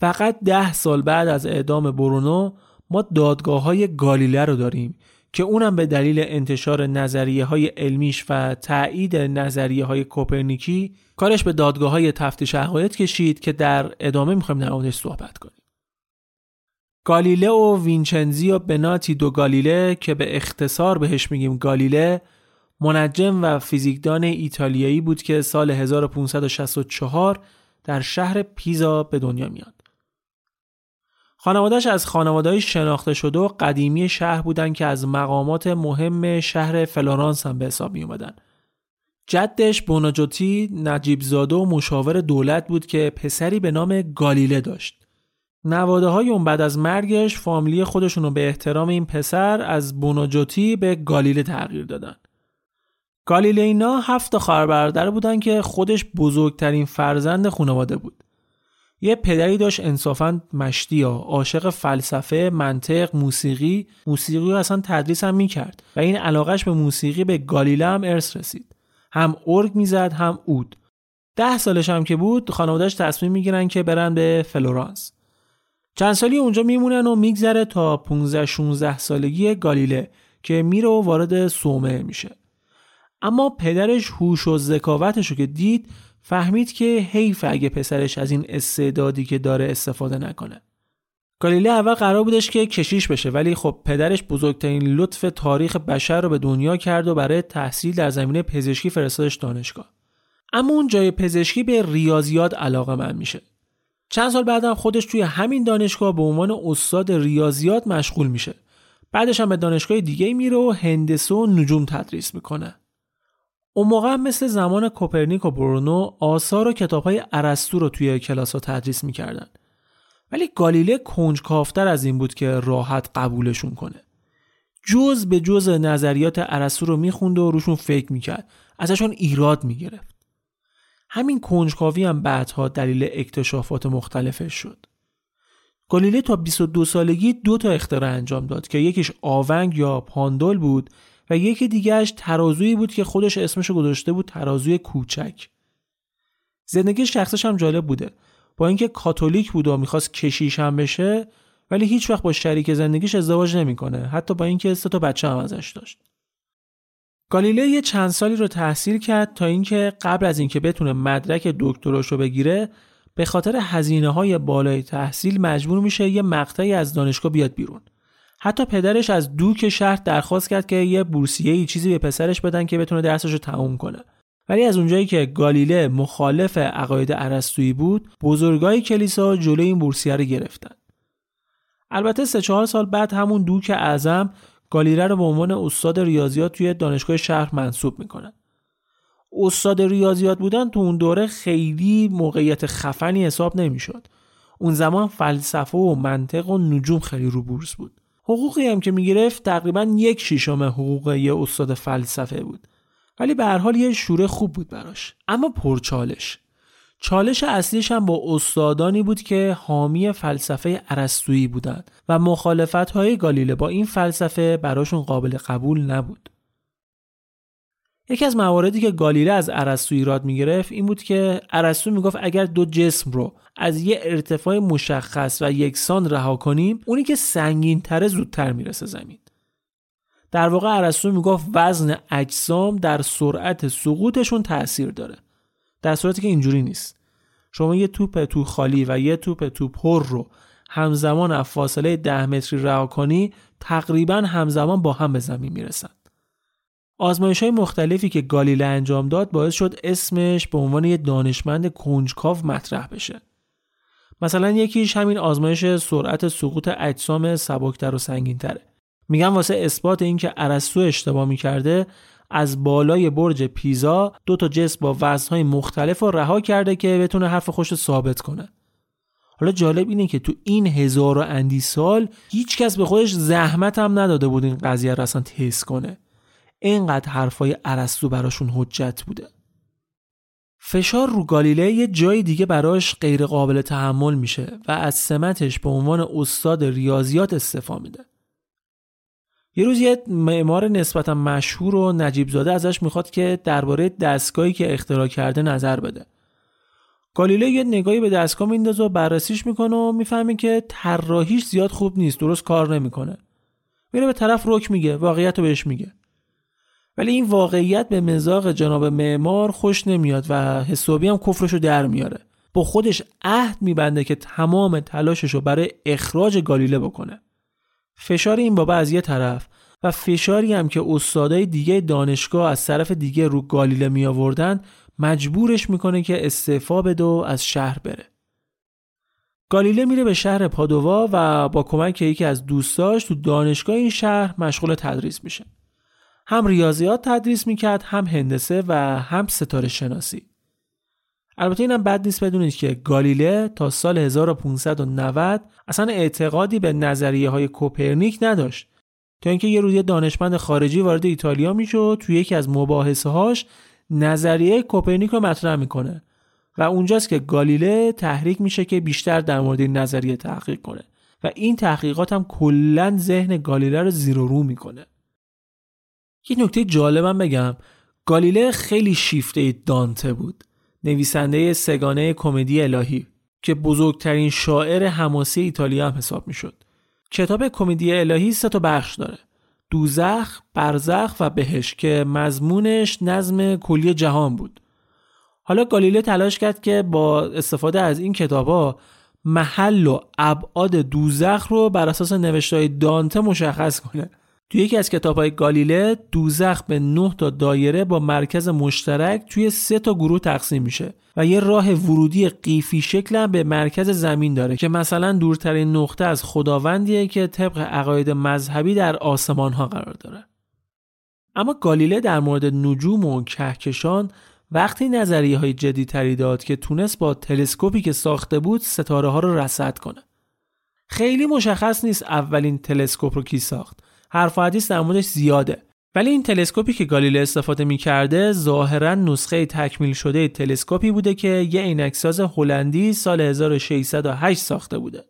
فقط ده سال بعد از اعدام برونو ما دادگاه های گالیله رو داریم که اونم به دلیل انتشار نظریه های علمیش و تایید نظریه های کوپرنیکی کارش به دادگاه های تفتیش عقاید کشید که در ادامه می‌خوایم در موردش صحبت کنیم گالیله و وینچنزی و بناتی دو گالیله که به اختصار بهش میگیم گالیله منجم و فیزیکدان ایتالیایی بود که سال 1564 در شهر پیزا به دنیا میاد. خانوادهش از خانوادهای شناخته شده و قدیمی شهر بودن که از مقامات مهم شهر فلورانس هم به حساب می اومدن. جدش بوناجوتی نجیب زاده و مشاور دولت بود که پسری به نام گالیله داشت. نواده های اون بعد از مرگش فامیلی خودشونو به احترام این پسر از بوناجوتی به گالیله تغییر دادن. گالیلینا هفت خواهر برادر بودن که خودش بزرگترین فرزند خانواده بود. یه پدری داشت انصافا مشتی یا عاشق فلسفه، منطق، موسیقی، موسیقی رو اصلا تدریس هم می‌کرد و این علاقش به موسیقی به گالیله هم ارث رسید. هم ارگ می‌زد هم اود. ده سالش هم که بود خانوادهش تصمیم می‌گیرن که برن به فلورانس. چند سالی اونجا میمونن و میگذره تا 15 16 سالگی گالیله که میره و وارد سومه میشه. اما پدرش هوش و ذکاوتش رو که دید فهمید که حیف اگه پسرش از این استعدادی که داره استفاده نکنه. گالیله اول قرار بودش که کشیش بشه ولی خب پدرش بزرگترین لطف تاریخ بشر رو به دنیا کرد و برای تحصیل در زمینه پزشکی فرستادش دانشگاه. اما اون جای پزشکی به ریاضیات علاقه من میشه. چند سال بعدم خودش توی همین دانشگاه به عنوان استاد ریاضیات مشغول میشه. بعدش هم به دانشگاه دیگه میره و هندسه و نجوم تدریس می‌کنه. اون موقع مثل زمان کوپرنیک و برونو آثار و کتاب های عرستو رو توی کلاس ها تدریس می‌کردن. ولی گالیله کنجکافتر از این بود که راحت قبولشون کنه. جز به جز نظریات عرستو رو می‌خوند و روشون فکر می‌کرد. ازشون ایراد می‌گرفت. همین کنجکاوی هم بعدها دلیل اکتشافات مختلفش شد. گالیله تا 22 سالگی دو تا اختراع انجام داد که یکیش آونگ یا پاندول بود و یکی دیگهش ترازویی بود که خودش اسمش گذاشته بود ترازوی کوچک. زندگی شخصش هم جالب بوده. با اینکه کاتولیک بود و می‌خواست کشیش هم بشه ولی هیچ وقت با شریک زندگیش ازدواج نمی‌کنه حتی با اینکه سه تا بچه هم ازش داشت. گالیله یه چند سالی رو تحصیل کرد تا اینکه قبل از اینکه بتونه مدرک دکتراش رو بگیره به خاطر هزینه های بالای تحصیل مجبور میشه یه مقطعی از دانشگاه بیاد بیرون. حتی پدرش از دوک شهر درخواست کرد که یه بورسیه ای چیزی به پسرش بدن که بتونه درسش رو تموم کنه. ولی از اونجایی که گالیله مخالف عقاید ارسطویی بود بزرگای کلیسا جلوی این بورسیه رو گرفتن. البته سه چهار سال بعد همون دوک اعظم گالیله رو به عنوان استاد ریاضیات توی دانشگاه شهر منصوب می‌کنن. استاد ریاضیات بودن تو اون دوره خیلی موقعیت خفنی حساب نمی‌شد. اون زمان فلسفه و منطق و نجوم خیلی رو بورس بود. حقوقی هم که می‌گرفت تقریبا یک شیشم حقوق یه استاد فلسفه بود. ولی به هر حال یه شوره خوب بود براش. اما پرچالش چالش. اصلیش هم با استادانی بود که حامی فلسفه ارسطویی بودند و مخالفت های گالیله با این فلسفه براشون قابل قبول نبود. یکی از مواردی که گالیله از ارسطو ایراد می‌گرفت این بود که ارسطو می‌گفت اگر دو جسم رو از یه ارتفاع مشخص و یکسان رها کنیم اونی که سنگین تره زودتر می‌رسه زمین. در واقع ارسطو می‌گفت وزن اجسام در سرعت سقوطشون تاثیر داره. در صورتی که اینجوری نیست. شما یه توپ تو خالی و یه توپ تو پر رو همزمان از فاصله ده متری رها کنی تقریبا همزمان با هم به زمین می‌رسن. آزمایش های مختلفی که گالیله انجام داد باعث شد اسمش به عنوان یه دانشمند کنجکاو مطرح بشه. مثلا یکیش همین آزمایش سرعت سقوط اجسام سبکتر و سنگینتره. میگن واسه اثبات اینکه ارسطو اشتباه می‌کرده از بالای برج پیزا دو تا جسم با وزنهای مختلف رو رها کرده که بتونه حرف خوش ثابت کنه حالا جالب اینه که تو این هزار و اندی سال هیچ کس به خودش زحمت هم نداده بود این قضیه رو اصلا تست کنه اینقدر حرفای ارسطو براشون حجت بوده فشار رو گالیله یه جای دیگه براش غیر قابل تحمل میشه و از سمتش به عنوان استاد ریاضیات استفا میده یه روز یه معمار نسبتا مشهور و نجیب زاده ازش می‌خواد که درباره دستگاهی که اختراع کرده نظر بده. گالیله یه نگاهی به دستگاه میندازه و بررسیش می‌کنه و می‌فهمه که طراحیش زیاد خوب نیست درست کار نمی‌کنه. میره به طرف رک میگه واقعیت رو بهش میگه. ولی این واقعیت به مزاق جناب معمار خوش نمیاد و حسابی هم کفرشو در میاره. با خودش عهد میبنده که تمام تلاشش رو برای اخراج گالیله بکنه. فشار این بابا از یه طرف و فشاری هم که استادای دیگه دانشگاه از طرف دیگه رو گالیله می آوردن مجبورش می‌کنه که استعفا بده و از شهر بره. گالیله میره به شهر پادووا و با کمک یکی از دوستاش تو دانشگاه این شهر مشغول تدریس میشه. هم ریاضیات تدریس می‌کرد هم هندسه و هم ستاره شناسی. البته اینم بد نیست بدونید که گالیله تا سال 1590 اصلا اعتقادی به نظریه های کوپرنیک نداشت. تا اینکه یه روز دانشمند خارجی وارد ایتالیا میشه توی یکی از مباحثه هاش نظریه کوپرنیک رو مطرح می‌کنه و اونجاست که گالیله تحریک میشه که بیشتر در مورد این نظریه تحقیق کنه. و این تحقیقات هم کلا ذهن گالیله رو زیر و رو می‌کنه. یه نکته جالبم بگم گالیله خیلی شیفته دانته بود نویسنده سگانه کمدی الهی که بزرگترین شاعر حماسی ایتالیا هم حساب می‌شد. کتاب کمدی الهی سه تا بخش داره. دوزخ، برزخ و بهش که مضمونش نظم کلی جهان بود. حالا گالیله تلاش کرد که با استفاده از این کتابا محل و ابعاد دوزخ رو بر اساس نوشتهای دانته مشخص کنه توی یکی از کتاب های گالیله دوزخ به 9 تا دایره با مرکز مشترک توی سه تا گروه تقسیم میشه و یه راه ورودی قیفی شکل به مرکز زمین داره که مثلا دورترین نقطه از خداوندیه که طبق عقاید مذهبی در آسمان ها قرار داره. اما گالیله در مورد نجوم و کهکشان وقتی نظریه های جدیدتری داد که تونست با تلسکوپی که ساخته بود ستاره ها رو رصد کنه. خیلی مشخص نیست اولین تلسکوپ رو کی ساخت. حرف حدیث در موردش زیاده ولی این تلسکوپی که گالیله استفاده می کرده ظاهرا نسخه تکمیل شده تلسکوپی بوده که یه عینکساز هلندی سال 1608 ساخته بوده.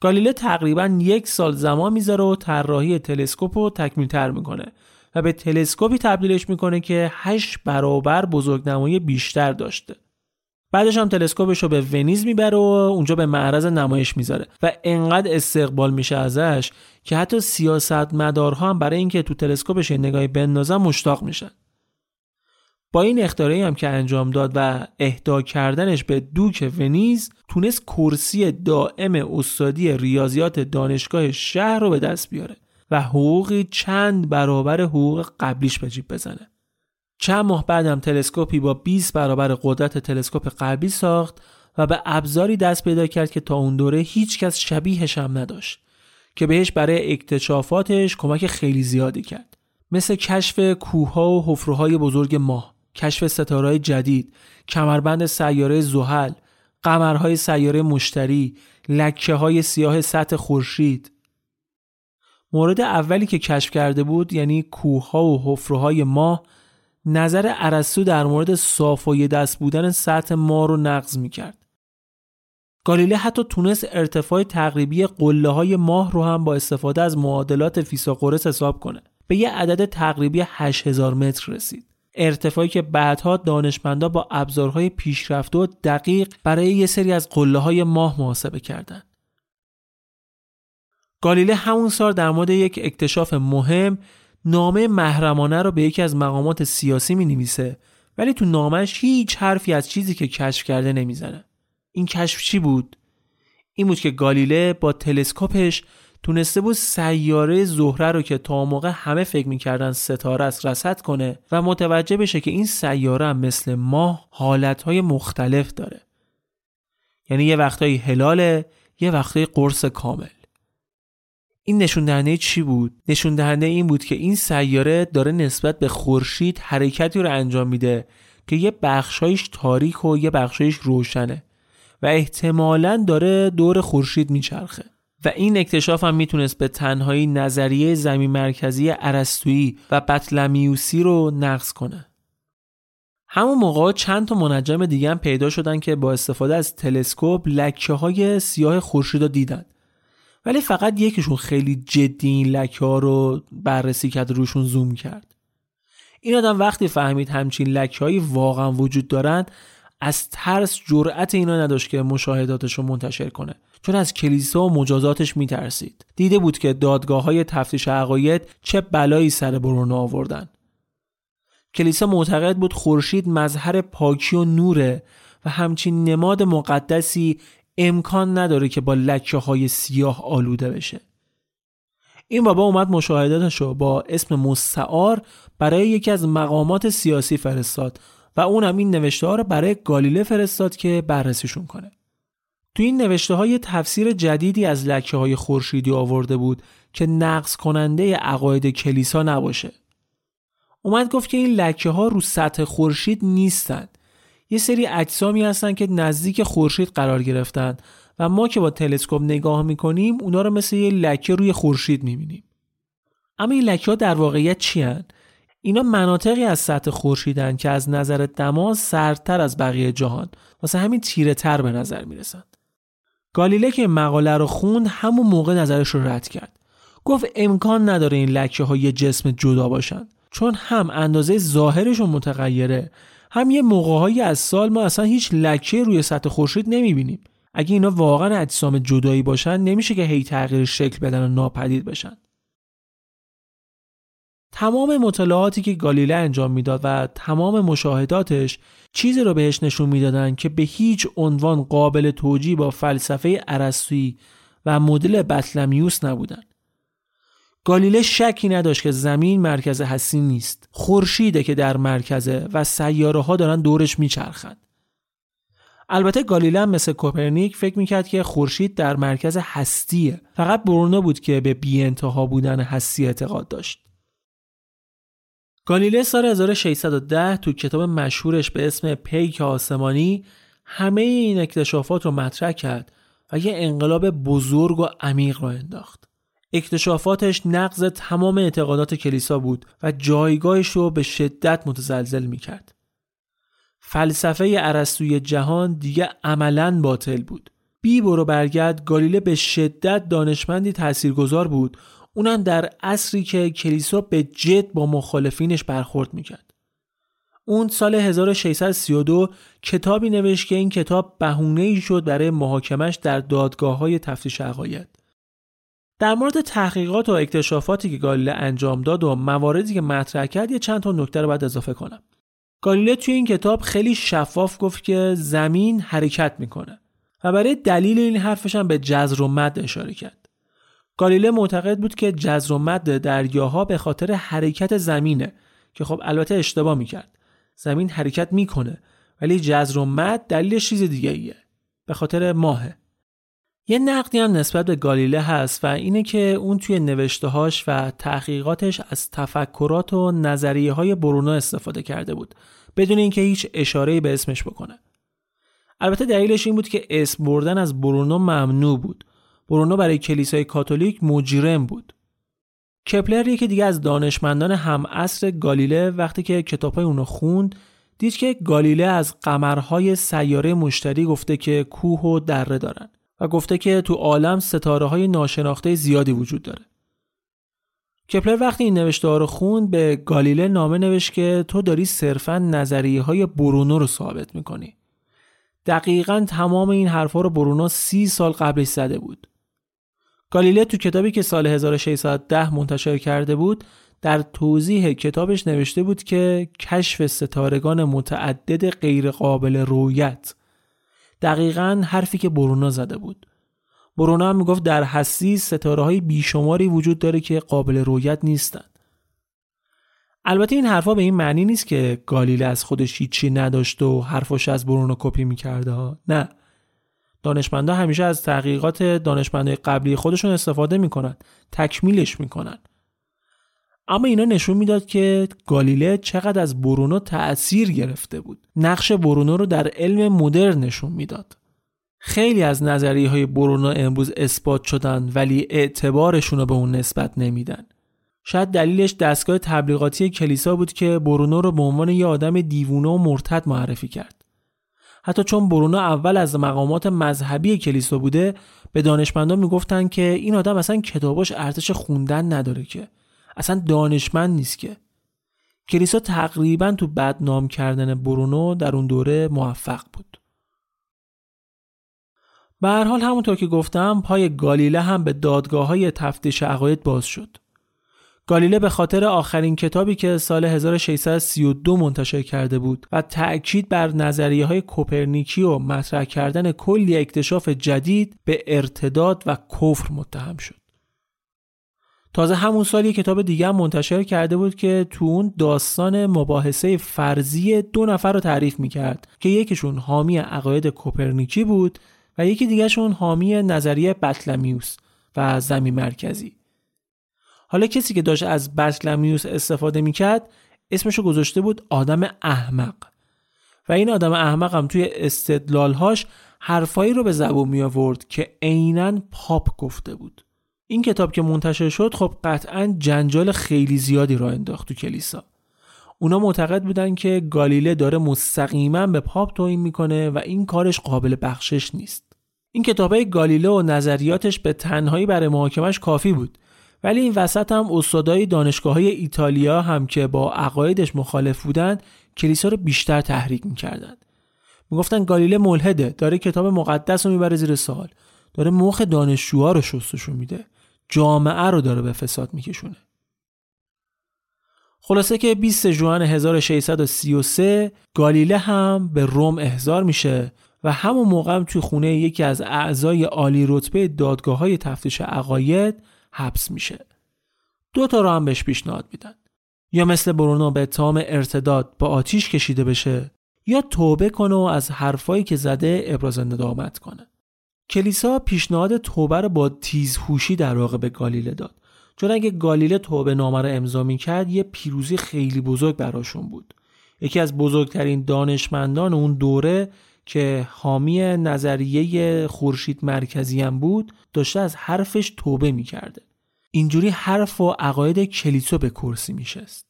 گالیله تقریبا یک سال زمان می‌ذاره و طراحی تلسکوپ رو تکمیل تر می‌کنه و به تلسکوپی تبدیلش می‌کنه که 8 برابر بزرگنمایی بیشتر داشته. بعدش هم تلسکوپش رو به ونیز می‌بره و اونجا به معرض نمایش می‌ذاره. و انقدر استقبال میشه ازش که حتی سیاست مدارها هم برای اینکه تو تلسکوپش نگاهی بندازن مشتاق میشن. با این اختراعی هم که انجام داد و اهدا کردنش به دوک ونیز تونست کرسی دائم استادی ریاضیات دانشگاه شهر رو به دست بیاره و حقوقی چند برابر حقوق قبلیش به جیب بزنه. چند ماه بعدم تلسکوپی با 20 برابر قدرت تلسکوپ قبلی ساخت و به ابزاری دست پیدا کرد که تا اون دوره هیچ کس شبیهش هم نداشت که بهش برای اکتشافاتش کمک خیلی زیادی کرد. مثل کشف کوهها و حفره‌های بزرگ ماه کشف ستاره‌های جدید کمربند سیاره زحل قمرهای سیاره مشتری لکه های سیاه سطح خورشید. مورد اولی که کشف کرده بود یعنی کوهها و حفره‌های ماه نظر ارسطو در مورد صافای دست بودن سطح ما رو نقض می‌کرد. گالیله حتی تونست ارتفاع تقریبی قله های ماه رو هم با استفاده از معادلات فیثاغورس حساب کنه. به یه عدد تقریبی 8000 متر رسید. ارتفاعی که بعدها دانشمندا با ابزارهای پیشرفته و دقیق برای یه سری از قله های ماه محاسبه کردند. گالیله همون سال در مورد یک اکتشاف مهم نامه محرمانه رو به یکی از مقامات سیاسی می نویسه ولی تو نامش هیچ حرفی از چیزی که کشف کرده نمی‌زنه. این کشف چی بود؟ این بود که گالیله با تلسکوپش تونسته بود سیاره زهره رو که تا موقع همه فکر می‌کردن ستاره است رصد کنه و متوجه بشه که این سیاره هم مثل ماه حالتهای مختلف داره. یعنی یه وقتایی هلاله یه وقتایی قرص کامل. این نشون دهنده چی بود؟ نشون دهنده این بود که این سیاره داره نسبت به خورشید حرکتی رو انجام میده که یه بخشایش تاریک و یه بخشایش روشنه و احتمالا داره دور خورشید میچرخه. و این اکتشاف هم می‌تونست به تنهایی نظریه زمین مرکزی ارسطویی و بطلمیوسی رو نقض کنه. همون موقع چند تا منجم دیگه هم پیدا شدن که با استفاده از تلسکوپ لکه های سیاه خورشید رو دیدن. ولی فقط یکیشون خیلی جدی این لکه ها رو بررسی کرد روشون زوم کرد. این آدم وقتی فهمید همچین لکه هایی واقعا وجود دارن از ترس جرأت اینا نداشت که مشاهداتش رو منتشر کنه. چون از کلیسا و مجازاتش میترسید. دیده بود که دادگاه های تفتیش عقاید چه بلایی سر برونو آوردن. کلیسا معتقد بود خورشید مظهر پاکی و نوره و همچین نماد مقدسی امکان نداره که با لکه های سیاه آلوده بشه. این بابا اومد مشاهداتش رو با اسم مستعار برای یکی از مقامات سیاسی فرستاد و اون هم این نوشته ها رو برای گالیله فرستاد که بررسیشون کنه. تو این نوشته های تفسیر جدیدی از لکه های خورشیدی آورده بود که نقص کننده عقاید کلیسا نباشه. اومد گفت که این لکه ها رو سطح خورشید نیستند یه سری اجسامی هستن که نزدیک خورشید قرار گرفتن و ما که با تلسکوپ نگاه می‌کنیم اونا رو مثل یه لکه روی خورشید می‌بینیم. اما این لکه ها در واقعیت چی هن؟ اینا مناطقی از سطح خورشیدن که از نظر دما سردتر از بقیه جهان. واسه همین تیره تر به نظر می‌رسن. گالیله که مقاله رو خوند همون موقع نظرش رو رد کرد. گفت امکان نداره این لکه ها یه جسم جدا باشن چون هم اندازه ظاهرشون متغیره هم یه موقعهایی از سال ما اصلا هیچ لکه روی سطح خورشید نمی‌بینیم. اگه اینا واقعا اجسام جدایی باشن نمیشه که هی تغییر شکل بدن و ناپدید بشن. تمام مطالعاتی که گالیله انجام می‌داد و تمام مشاهداتش چیزی رو بهش نشون می‌دادن که به هیچ عنوان قابل توجیه با فلسفه ارسطویی و مدل بطلمیوس نبودن. گالیله شکی نداشت که زمین مرکز هستی نیست. خورشیده که در مرکزه و سیاره ها دارن دورش میچرخند. البته گالیله مثل کوپرنیک فکر می‌کرد که خورشید در مرکز هستیه. فقط برونو بود که به بی انتها بودن هستی اعتقاد داشت. گالیله سال 1610 تو کتاب مشهورش به اسم پیک آسمانی همه این اکتشافات رو مطرح کرد و یه انقلاب بزرگ و عمیق رو انداخت. اکتشافاتش نقض تمام اعتقادات کلیسا بود و جایگاهش رو به شدت متزلزل می کرد. فلسفه ارسطوی جهان دیگه عملا باطل بود. بی برو برگرد گالیله به شدت دانشمندی تاثیرگذار بود اونم در عصری که کلیسا به جد با مخالفینش برخورد می‌کرد. اون سال 1632 کتابی نوشت که این کتاب بهونه ای شد برای محاکمش در دادگاه های تفتیش عقاید. در مورد تحقیقات و اکتشافاتی که گالیله انجام داد و مواردی که مطرح کرد یه چند تا نکته رو باید اضافه کنم. گالیله توی این کتاب خیلی شفاف گفت که زمین حرکت می‌کنه و برای دلیل این حرفش هم به جزر و مد اشاره کرد. گالیله معتقد بود که جزر و مد دریاها به خاطر حرکت زمینه که خب البته اشتباه می‌کرد. زمین حرکت می‌کنه ولی جزر و مد دلیلش چیز دیگه ایه. به خاطر ماهه. یه نقدی هم نسبت به گالیله هست و اینه که اون توی نوشتهاش و تحقیقاتش از تفکرات و نظریه های برونو استفاده کرده بود بدون اینکه هیچ اشاره به اسمش بکنه. البته دلیلش این بود که اسم بردن از برونو ممنوع بود. برونو برای کلیسای کاتولیک مجرم بود. کپلر یکی دیگه از دانشمندان هم عصر گالیله وقتی که کتابای اونو خوند دید که گالیله از قمرهای سیاره مشتری گفته که کوه و دره دارن. و گفته که تو عالم ستاره های ناشناخته زیادی وجود داره. کپلر وقتی این نوشته ها رو خوند به گالیله نامه نوشت که تو داری صرفا نظریه های برونو رو ثابت می‌کنی. دقیقا تمام این حرفها رو برونو سی سال قبلش زده بود. گالیله تو کتابی که سال 1610 منتشر کرده بود در توضیح کتابش نوشته بود که کشف ستارگان متعدد غیرقابل رویت دقیقا حرفی که برونا زده بود. برونا هم می‌گفت در هستی ستاره های بیشماری وجود داره که قابل رویت نیستن البته این حرفا به این معنی نیست که گالیله از خودش هیچی نداشت و حرفش از برونو کپی می‌کرده نه. دانشمندا همیشه از تحقیقات دانشمندای قبلی خودشون استفاده می‌کنن تکمیلش می‌کنن. اما اینا نشون می‌داد که گالیله چقدر از برونو تأثیر گرفته بود. نقش برونو رو در علم مدرن نشون می‌داد. خیلی از نظریه های برونو امروز اثبات شدن ولی اعتبارشون رو به اون نسبت نمیدن. شاید دلیلش دستگاه تبلیغاتی کلیسا بود که برونو رو به عنوان یه آدم دیوونه و مرتد معرفی کرد. حتی چون برونو اول از مقامات مذهبی کلیسا بوده به دانشمندان می‌گفتن که این آدم اصلا کتاباش ارزش خوندن نداره که. اصلا دانشمند نیست که. کلیسا تقریبا تو بدنام کردن برونو در اون دوره موفق بود. به هر حال همونطور که گفتم پای گالیله هم به دادگاه های تفتیش عقاید باز شد. گالیله به خاطر آخرین کتابی که سال 1632 منتشر کرده بود و تأکید بر نظریه های کوپرنیکی و مطرح کردن کلی اکتشاف جدید به ارتداد و کفر متهم شد. تازه همون سال یک کتاب دیگه هم منتشر کرده بود که تو اون داستان مباحثه فرضی دو نفر رو تعریف می‌کرد که یکیشون حامی عقاید کوپرنیکی بود و یکی دیگهشون حامی نظریه بطلمیوس و زمین مرکزی. حالا کسی که داشت از بطلمیوس استفاده می‌کرد اسمشو گذاشته بود آدم احمق و این آدم احمق هم توی استدلالهاش حرفایی رو به زبون می آورد که عینا پاپ گفته بود این کتاب که منتشر شد خب قطعا جنجال خیلی زیادی را انداخت تو کلیسا. اونا معتقد بودن که گالیله داره مستقیما به پاپ توهین می‌کنه و این کارش قابل بخشش نیست. این کتابه گالیله و نظریاتش به تنهایی برای محاکمش کافی بود ولی این وسط هم استادای دانشگاه های ایتالیا هم که با عقایدش مخالف بودند کلیسا رو بیشتر تحریک می‌کردند می‌گفتن گالیله ملحده داره کتاب مقدس رو می‌بره زیر سال داره مخ دانشجوها رو شستشون میده. جامعه رو داره به فساد میکشونه. خلاصه که 20 جوان 1633 گالیله هم به روم احضار میشه و همون موقع هم توی خونه یکی از اعضای عالی رتبه دادگاه های تفتیش عقاید حبس میشه. دو تا رو هم بهش پیشنهاد میدن. یا مثل برونو به اتهام ارتداد با آتیش کشیده بشه یا توبه کنه و از حرفایی که زده ابراز ندامت کنه. کلیسا پیشنهاد توبه رو با تیزهوشی در واقع به گالیله داد. چون اگه گالیله توبه نامه رو امضا می‌کرد یه پیروزی خیلی بزرگ براشون بود. یکی از بزرگترین دانشمندان اون دوره که حامی نظریه خورشید مرکزی هم بود داشته از حرفش توبه می‌کرده. اینجوری حرف و عقاید کلیسا به کرسی میشست.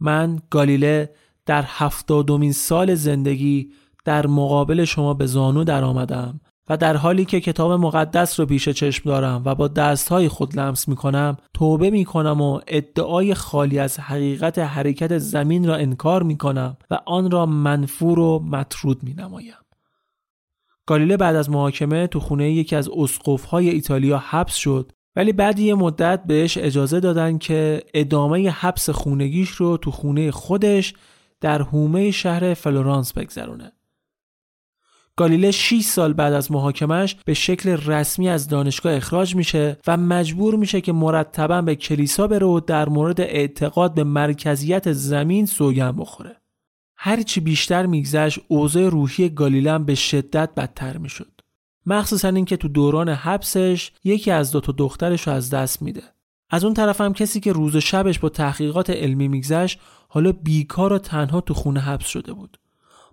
من گالیله در هفتادمین سال زندگی در مقابل شما به زانو در آمدم و در حالی که کتاب مقدس رو پیش چشم دارم و با دستهای خود لمس می کنم توبه می کنم و ادعای خالی از حقیقت حرکت زمین را انکار می کنم و آن را منفور و مطرود می نمایم. گالیله بعد از محاکمه تو خونه یکی از های ایتالیا حبس شد ولی بعد یه مدت بهش اجازه دادن که ادامه حبس خونگیش رو تو خونه خودش در حومه شهر فلورانس بگذرونه. گالیله 6 سال بعد از محاکمش به شکل رسمی از دانشگاه اخراج میشه و مجبور میشه که مرتبا به کلیسا بره و در مورد اعتقاد به مرکزیت زمین سوگن بخوره. هرچی بیشتر میگذشت اوضاع روحی گالیله به شدت بدتر می‌شد. مخصوصا اینکه تو دوران حبسش یکی از دو تا دخترش رو از دست میده. از اون طرف هم کسی که روز و شبش با تحقیقات علمی میگذشت حالا بیکار و تنها تو خونه حبس شده بود.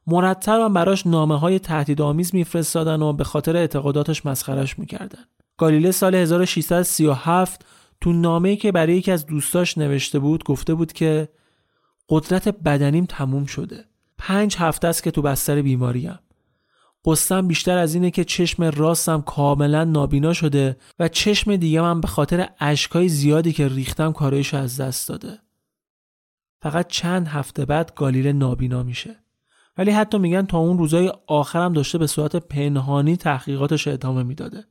مرتبا براش نامه های تهدیدآمیز میفرستادن و به خاطر اعتقاداتش مسخرش می‌کردن. گالیله سال 1637 تو نامه‌ای که برای یکی از دوستاش نوشته بود گفته بود که قدرت بدنیم تموم شده. پنج هفته است که تو بستر بیماریم. قصم بیشتر از اینه که چشم راستم کاملا نابینا شده و چشم دیگه من به خاطر اشکای زیادی که ریختم کارایش از دست داده. فقط چند هفته بعد گالیله نابینا میشه. ولی حتی میگن تا اون روزای آخرم داشته به صورت پنهانی تحقیقاتش ادامه می‌داده.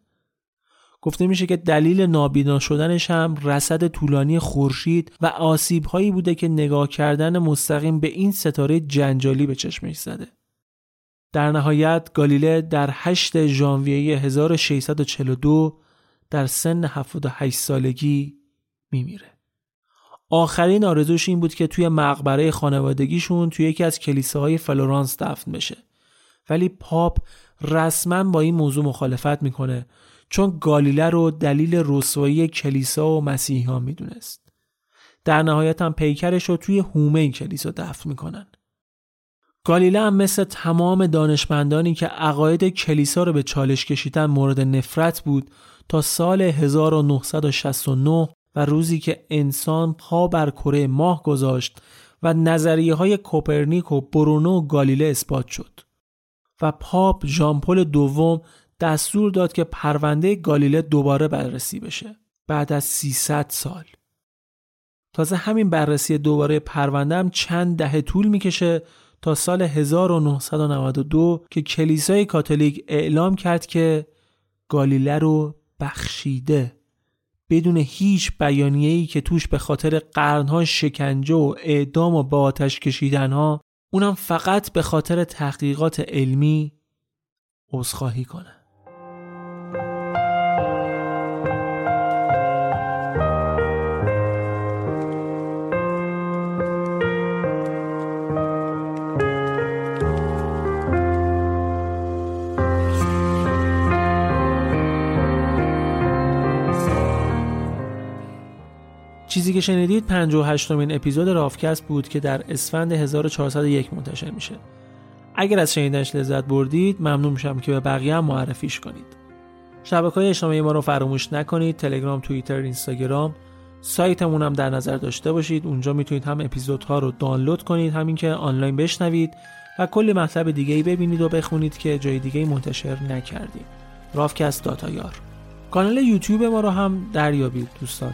گفته میشه که دلیل نابینا شدنش هم رصد طولانی خورشید و آسیب هایی بوده که نگاه کردن مستقیم به این ستاره جنجالی به چشمش زده. در نهایت گالیله در 8 ژانویه 1642 در سن 78 سالگی میمیره. آخرین آرزوش این بود که توی مقبره خانوادگیشون توی یکی از کلیساهای فلورانس دفن بشه ولی پاپ رسما با این موضوع مخالفت می‌کنه چون گالیله رو دلیل رسوایی کلیسا و مسیحیان می‌دونست. در نهایت هم پیکرش رو توی هومه کلیسا دفن می‌کنن. گالیله هم مثل تمام دانشمندانی که عقاید کلیسا رو به چالش کشیدن مورد نفرت بود تا سال 1969 و روزی که انسان پا بر کره ماه گذاشت و نظریه های کوپرنیک و برونو و گالیله اثبات شد و پاپ ژان پل دوم دستور داد که پرونده گالیله دوباره بررسی بشه بعد از 300 سال. تازه همین بررسی دوباره پرونده هم چند دهه طول می‌کشه تا سال 1992 که کلیسای کاتولیک اعلام کرد که گالیله رو بخشیده. بدون هیچ بیانیه‌ای که توش به خاطر قرنها شکنجه و اعدام و با آتش کشیدنها اونم فقط به خاطر تحقیقات علمی عذرخواهی کنه. چیزی که شنیدید 58 مین اپیزود رافکست بود که در اسفند 1401 منتشر میشه. اگر از شنیدنش لذت بردید ممنون میشم که به بقیه هم معرفیش کنید. شبکه های اجتماعی ما رو فراموش نکنید تلگرام، توییتر، اینستاگرام. سایتمون هم در نظر داشته باشید. اونجا می‌تونید هم اپیزودها رو دانلود کنید همین که آنلاین بشنوید و کلی مطلب دیگه ای ببینید و بخونید که جای دیگه منتشر نکردیم. رافکست داتایار کانال یوتیوب ما رو هم دریابید دوستان.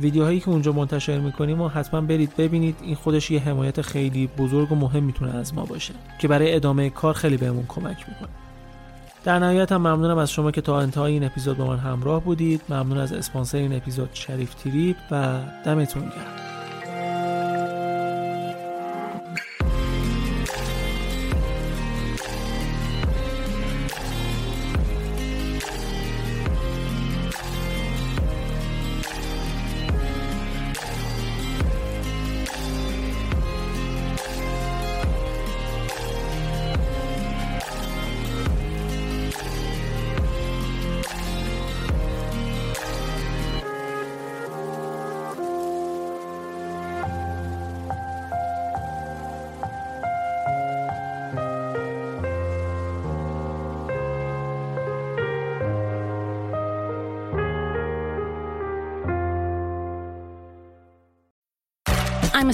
ویدیوهایی که اونجا منتشر می‌کنیم و حتما برید ببینید. این خودش یه حمایت خیلی بزرگ و مهم می‌تونه از ما باشه که برای ادامه کار خیلی بهمون کمک می‌کنه. در نهایت هم ممنونم از شما که تا انتهای این اپیزود با من همراه بودید. ممنون از اسپانسر این اپیزود شریف تریپ و دمتون گرم.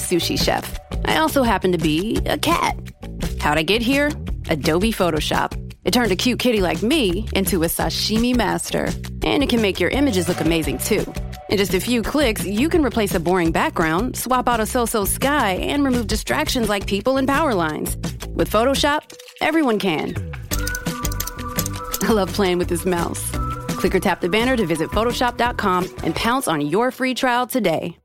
Sushi chef. I also happen to be a cat. How'd I get here? Adobe Photoshop. It turned a cute kitty like me into a sashimi master. And it can make your images look amazing too. In just a few clicks, you can replace a boring background, swap out a so-so sky, and remove distractions like people and power lines. With Photoshop, everyone can. I love playing with this mouse. Click or tap the banner to visit Photoshop.com and pounce on your free trial today.